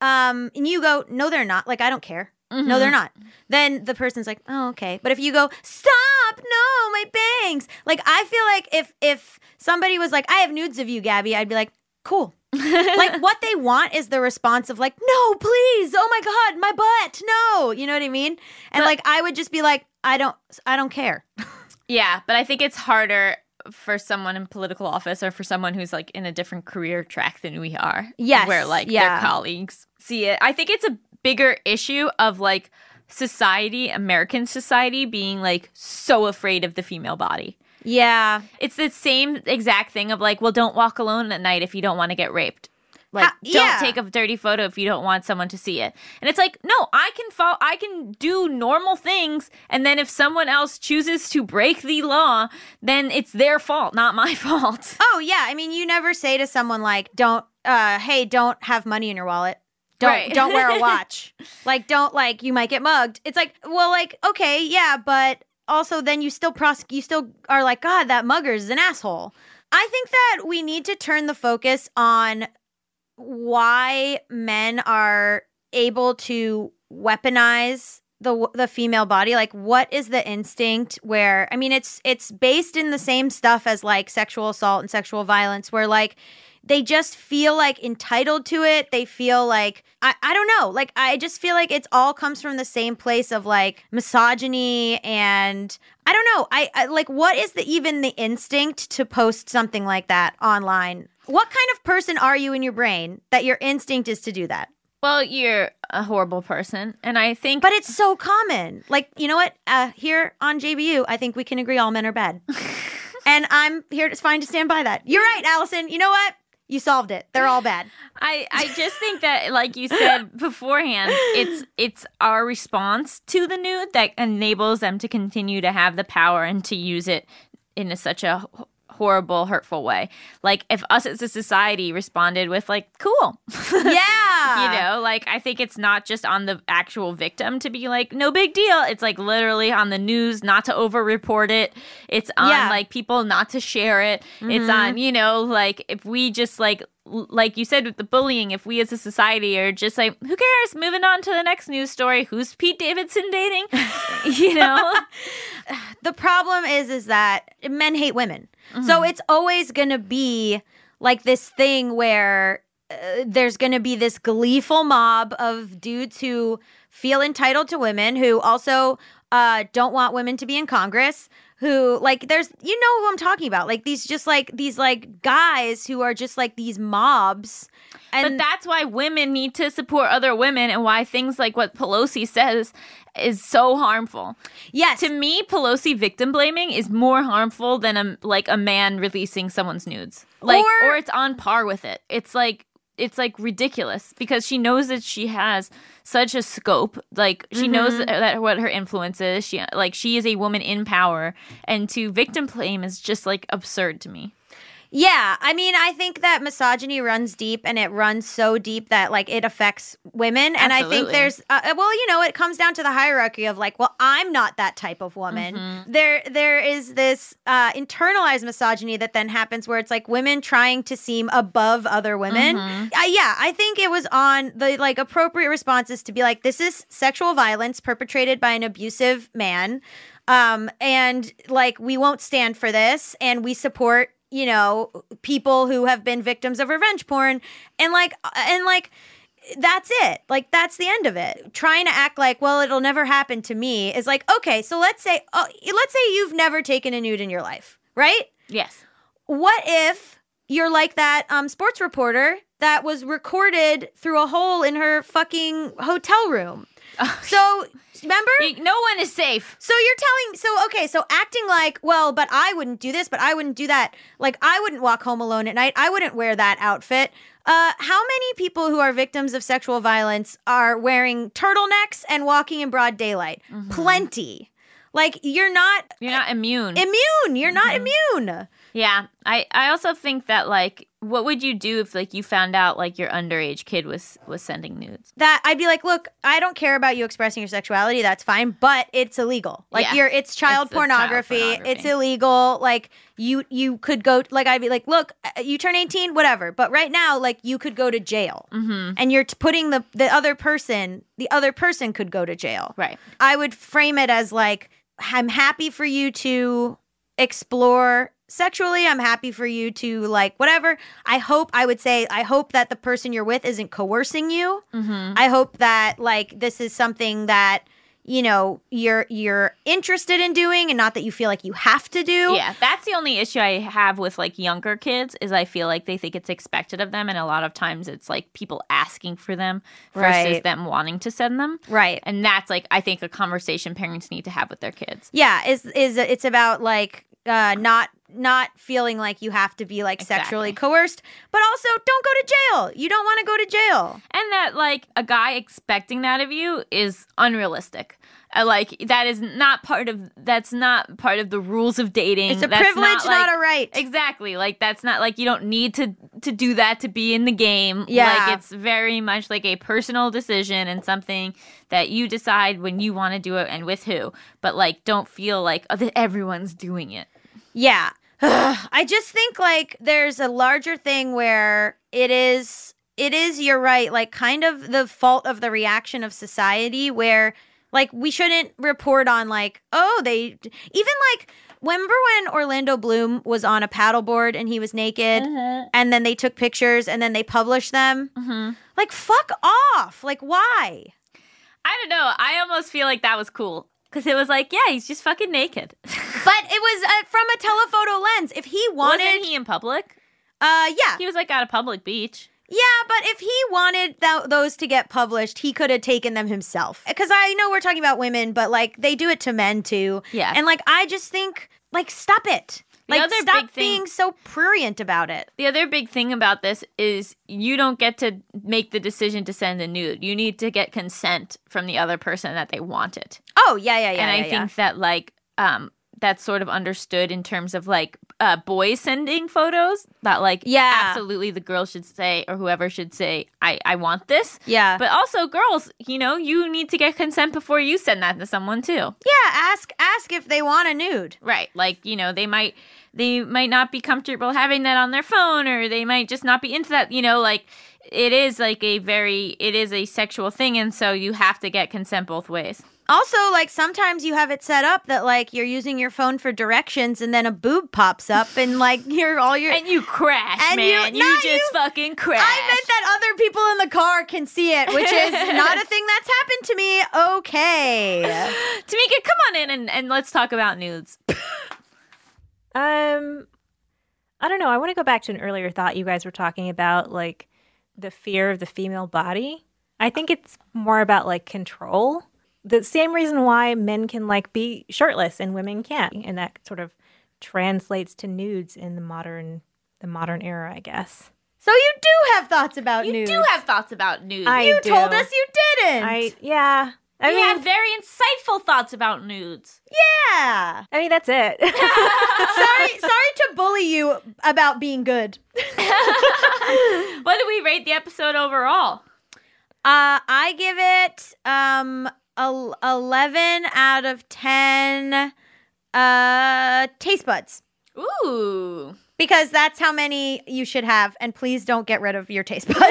um, and you go, "No, they're not." Like I don't care. No, Mm-hmm. they're not. Then the person's like, "Oh, okay." But if you go, "Stop! No, my bangs!" Like I feel like if if somebody was like, "I have nudes of you, Gaby," I'd be like, "Cool." (laughs) like what they want is the response of like, "No, please! Oh my god, my butt! No!" You know what I mean? And But- like I would just be like, "I don't, I don't care." (laughs) Yeah, but I think it's harder for someone in political office or for someone who's like in a different career track than we are. Yes, Where like yeah. their colleagues see it. I think it's a bigger issue of like society, American society being like so afraid of the female body. Yeah. It's the same exact thing of like, well, don't walk alone at night if you don't want to get raped. Like, Ha- don't yeah. take a dirty photo if you don't want someone to see it. And it's like, no, I can fall, I can do normal things, and then if someone else chooses to break the law, then it's their fault, not my (laughs) fault. Oh yeah, I mean, you never say to someone like, "Don't, uh, hey, don't have money in your wallet. Don't, Right. don't wear a (laughs) watch. like, don't like you might get mugged." It's like, well, like, okay, yeah, but also then you still prosecute. You still are like, God, that mugger is an asshole. I think that we need to turn the focus on why men are able to weaponize the the female body like what is the instinct where i mean it's it's based in the same stuff as like sexual assault and sexual violence where like they just feel like entitled to it they feel like I, I don't know like i just feel like it's all comes from the same place of like misogyny and i don't know i, I like what is the even the instinct to post something like that online what kind of person are you in your brain that your instinct is to do that Well, you're a horrible person, and I think but it's so common. Like, you know what? Uh, here on JBU, I think we can agree all men are bad. (laughs) and I'm here It's fine to stand by that. You're right, Allison. You know what? You solved it. They're all bad. I, I just think that like you said (laughs) beforehand it's it's our response to the nude that enables them to continue to have the power and to use it in a, such a horrible hurtful way. Like if us as a society responded with like cool. (laughs) Yeah. you know like i think it's not just on the actual victim to be like no big deal. It's like literally on the news not to over report it. It's on Yeah. like people not to share it. It's mm-hmm. on you know like if we just like like you said with the bullying if we as a society are just like who cares? Moving on to the next news story. Who's pete davidson dating? (laughs) You know? (laughs) The problem is is that men hate women Mm-hmm. so it's always gonna be like this thing where uh, there's gonna be this gleeful mob of dudes who feel entitled to women who also uh, don't want women to be in congress who like there's you know who i'm talking about. Like these just like these like guys who are just like these mobs. And but that's why women need to support other women and why things like what pelosi says is so harmful. Yes. To me pelosi victim blaming is more harmful than a like a man releasing someone's nudes. Like Or- or, it's on par with it. It's like it's like ridiculous because she knows that she has such a scope like she knows Mm-hmm. that what her influence is she like she is a woman in power and to victim blame is just like absurd to me Yeah, I mean, I think that misogyny runs deep, and it runs so deep that like it affects women. And I think there's, uh, uh, well, you know, it comes down to the hierarchy of like, well, I'm not that type of woman. Mm-hmm. There, there is this uh, internalized misogyny that then happens where it's like women trying to seem above other women. Mm-hmm. Uh, yeah, I think it was on the like appropriate responses to be like, this is sexual violence perpetrated by an abusive man. Um, and like, we won't stand for this, and we support you know people who have been victims of revenge porn. And like and like that's it. Like that's the end of it. Trying to act like well it'll never happen to me is like okay so let's say oh, let's say you've never taken a nude in your life right? Yes. What if you're like that um, sports reporter that was recorded through a hole in her fucking hotel room (laughs) so remember no one is safe so you're telling so okay, so acting like, well, but I wouldn't do this, but I wouldn't do that. Like I wouldn't walk home alone at night. I wouldn't wear that outfit. Uh how many people who are victims of sexual violence are wearing turtlenecks and walking in broad daylight? Plenty. Like you're not you're not immune immune. You're not immune. Yeah, I I also think that like what would you do if like you found out like your underage kid was was sending nudes? that I'd be like, look, I don't care about you expressing your sexuality. That's fine, but it's illegal. Like Yeah. you're, it's child, It's a child pornography. pornography. It's illegal. Like you, you could go. Like I'd be like, look, uh, you turn eighteen, whatever. But right now, like you could go to jail, mm-hmm. and you're t- putting the the other person, the other person could go to jail. Right. I would frame it as like, I'm happy for you to explore sexually. I'm happy for you to like whatever. I hope, I would say, I hope that the person you're with isn't coercing you. Mm-hmm. I hope that like this is something that you know you're you're interested in doing and not that you feel like you have to do. Yeah, that's the only issue I have with like younger kids is I feel like they think it's expected of them, and a lot of times it's like people asking for them versus Right. them wanting to send them. Right. And that's like I think a conversation parents need to have with their kids. Yeah, is is it's about like uh not not feeling like you have to be like sexually coerced, but also don't go to jail. You don't want to go to jail. And that like a guy expecting that of you is unrealistic. Uh, like that is not part of that's not part of the rules of dating. It's a That's privilege, not, like- a right. Exactly. Like that's not like you don't need to to do that to be in the game. Yeah. Like it's very much like a personal decision and something that you decide when you want to do it and with who. But like don't feel like oh, that everyone's doing it. Yeah. (sighs) I just think like there's a larger thing where it is it is you're right like kind of the fault of the reaction of society where like we shouldn't report on like oh they even like remember when Orlando Bloom was on a paddleboard and he was naked and then they took pictures and then they published them like fuck off like why I don't know. I almost feel like that was cool because it was like, yeah, he's just fucking naked. (laughs) but it was uh, from a telephoto lens if he wanted Wasn't he in public? uh yeah He was like at a public beach. Yeah, but if he wanted th- those to get published, he could have taken them himself. Because I know we're talking about women, but like they do it to men too. Yeah. And like I just think, like, stop it. The Like, stop thing- being so prurient about it. The other big thing about this is you don't get to make the decision to send a nude. You need to get consent from the other person that they want it. Oh yeah, yeah, yeah. and I yeah, yeah. think that like um that's sort of understood in terms of like uh boys sending photos that like Yeah. absolutely the girl should say or whoever should say I I want this. Yeah. But also girls, you know, you need to get consent before you send that to someone too. yeah, ask ask if they want a nude. Right. Like, you know, they might they might not be comfortable having that on their phone or they might just not be into that, you know, like it is like a very it is a sexual thing and so you have to get consent both ways. Also, like sometimes you have it set up that like you're using your phone for directions, and then a boob pops up, and like (laughs) you're all your. And you crash, And you- man. You, not just you- fucking crash. I meant that other people in the car can see it, which is (laughs) not a thing that's happened to me. Okay. (laughs) Tamika, come on in and, and let's talk about nudes. Um, I don't know. I want to go back to an earlier thought you guys were talking about, like the fear of the female body. I think it's more about like control. The same reason why men can like be shirtless and women can't, and that sort of translates to nudes in the modern the modern era, I guess. So you do have thoughts about nudes. You nudes. do have thoughts about nudes. I You do. told us you didn't. I yeah. I you mean, have very insightful thoughts about nudes. yeah. I mean that's it. (laughs) sorry, sorry to bully you about being good. (laughs) What do we rate the episode overall? Uh, I give it um a eleven out of ten. Uh, taste buds Ooh. because that's how many you should have, and please don't get rid of your taste buds. (laughs) (laughs)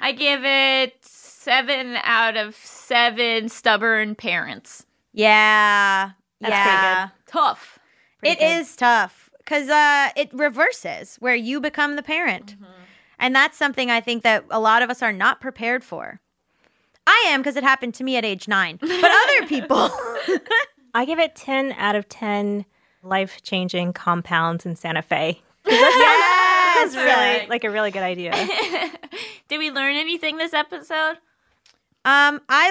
I give it seven out of seven stubborn parents. yeah, That's yeah. Tough. It is tough because uh, it reverses where you become the parent. And that's something I think that a lot of us are not prepared for. I am because it happened to me at age nine, but other (laughs) people. (laughs) I give it 10 out of 10 life changing compounds in Santa Fe. (laughs) yes, That's really like a really good idea. Did we learn anything this episode? Um, I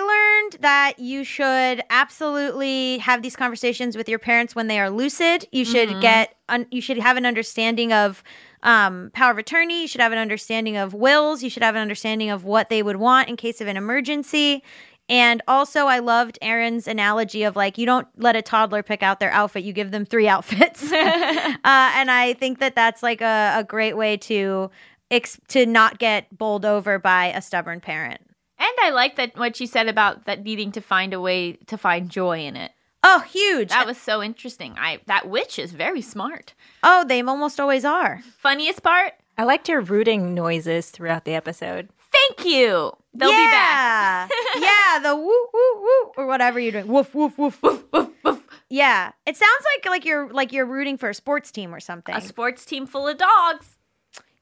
learned that you should absolutely have these conversations with your parents when they are lucid. You should get, un- you should have an understanding of um, power of attorney. You should have an understanding of wills. You should have an understanding of what they would want in case of an emergency. And also, I loved Erin's analogy of like, you don't let a toddler pick out their outfit, you give them three (laughs) outfits. (laughs) uh, and I think that that's like a, a great way to ex- to not get bowled over by a stubborn parent. And I like that what she said about that needing to find a way to find joy in it. Oh, huge. That was so interesting. I that witch is very smart. oh, they almost always are. Funniest part? I liked your rooting noises throughout the episode. Thank you. They'll be back. yeah. (laughs) yeah, the woo woo woo or whatever you're doing. Woof woof woof woof woof woof. Yeah, it sounds like like you're like you're rooting for a sports team or something. A sports team full of dogs.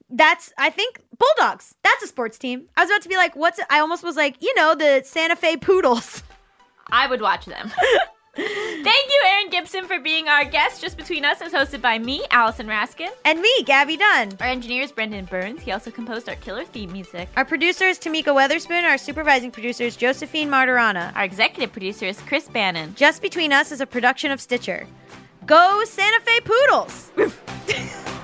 That's I think Bulldogs. That's a sports team. I was about to be like, what's? I almost was like, you know, the Santa Fe Poodles. I would watch them. (laughs) Thank you, Erin Gibson, for being our guest. Just Between Us is hosted by me, Allison Raskin. And me, Gaby Dunn. Our engineer is Brendan Burns. He also composed our killer theme music. Our producer is Tamika Weatherspoon. Our supervising producer is Josephine Martirana. Our executive producer is Chris Bannon. Just Between Us is a production of Stitcher. Go Santa Fe Poodles! (laughs)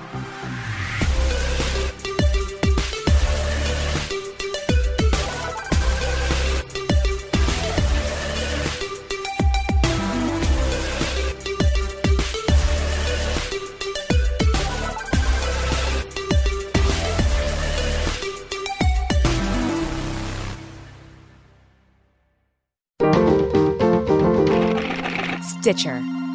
Stitcher.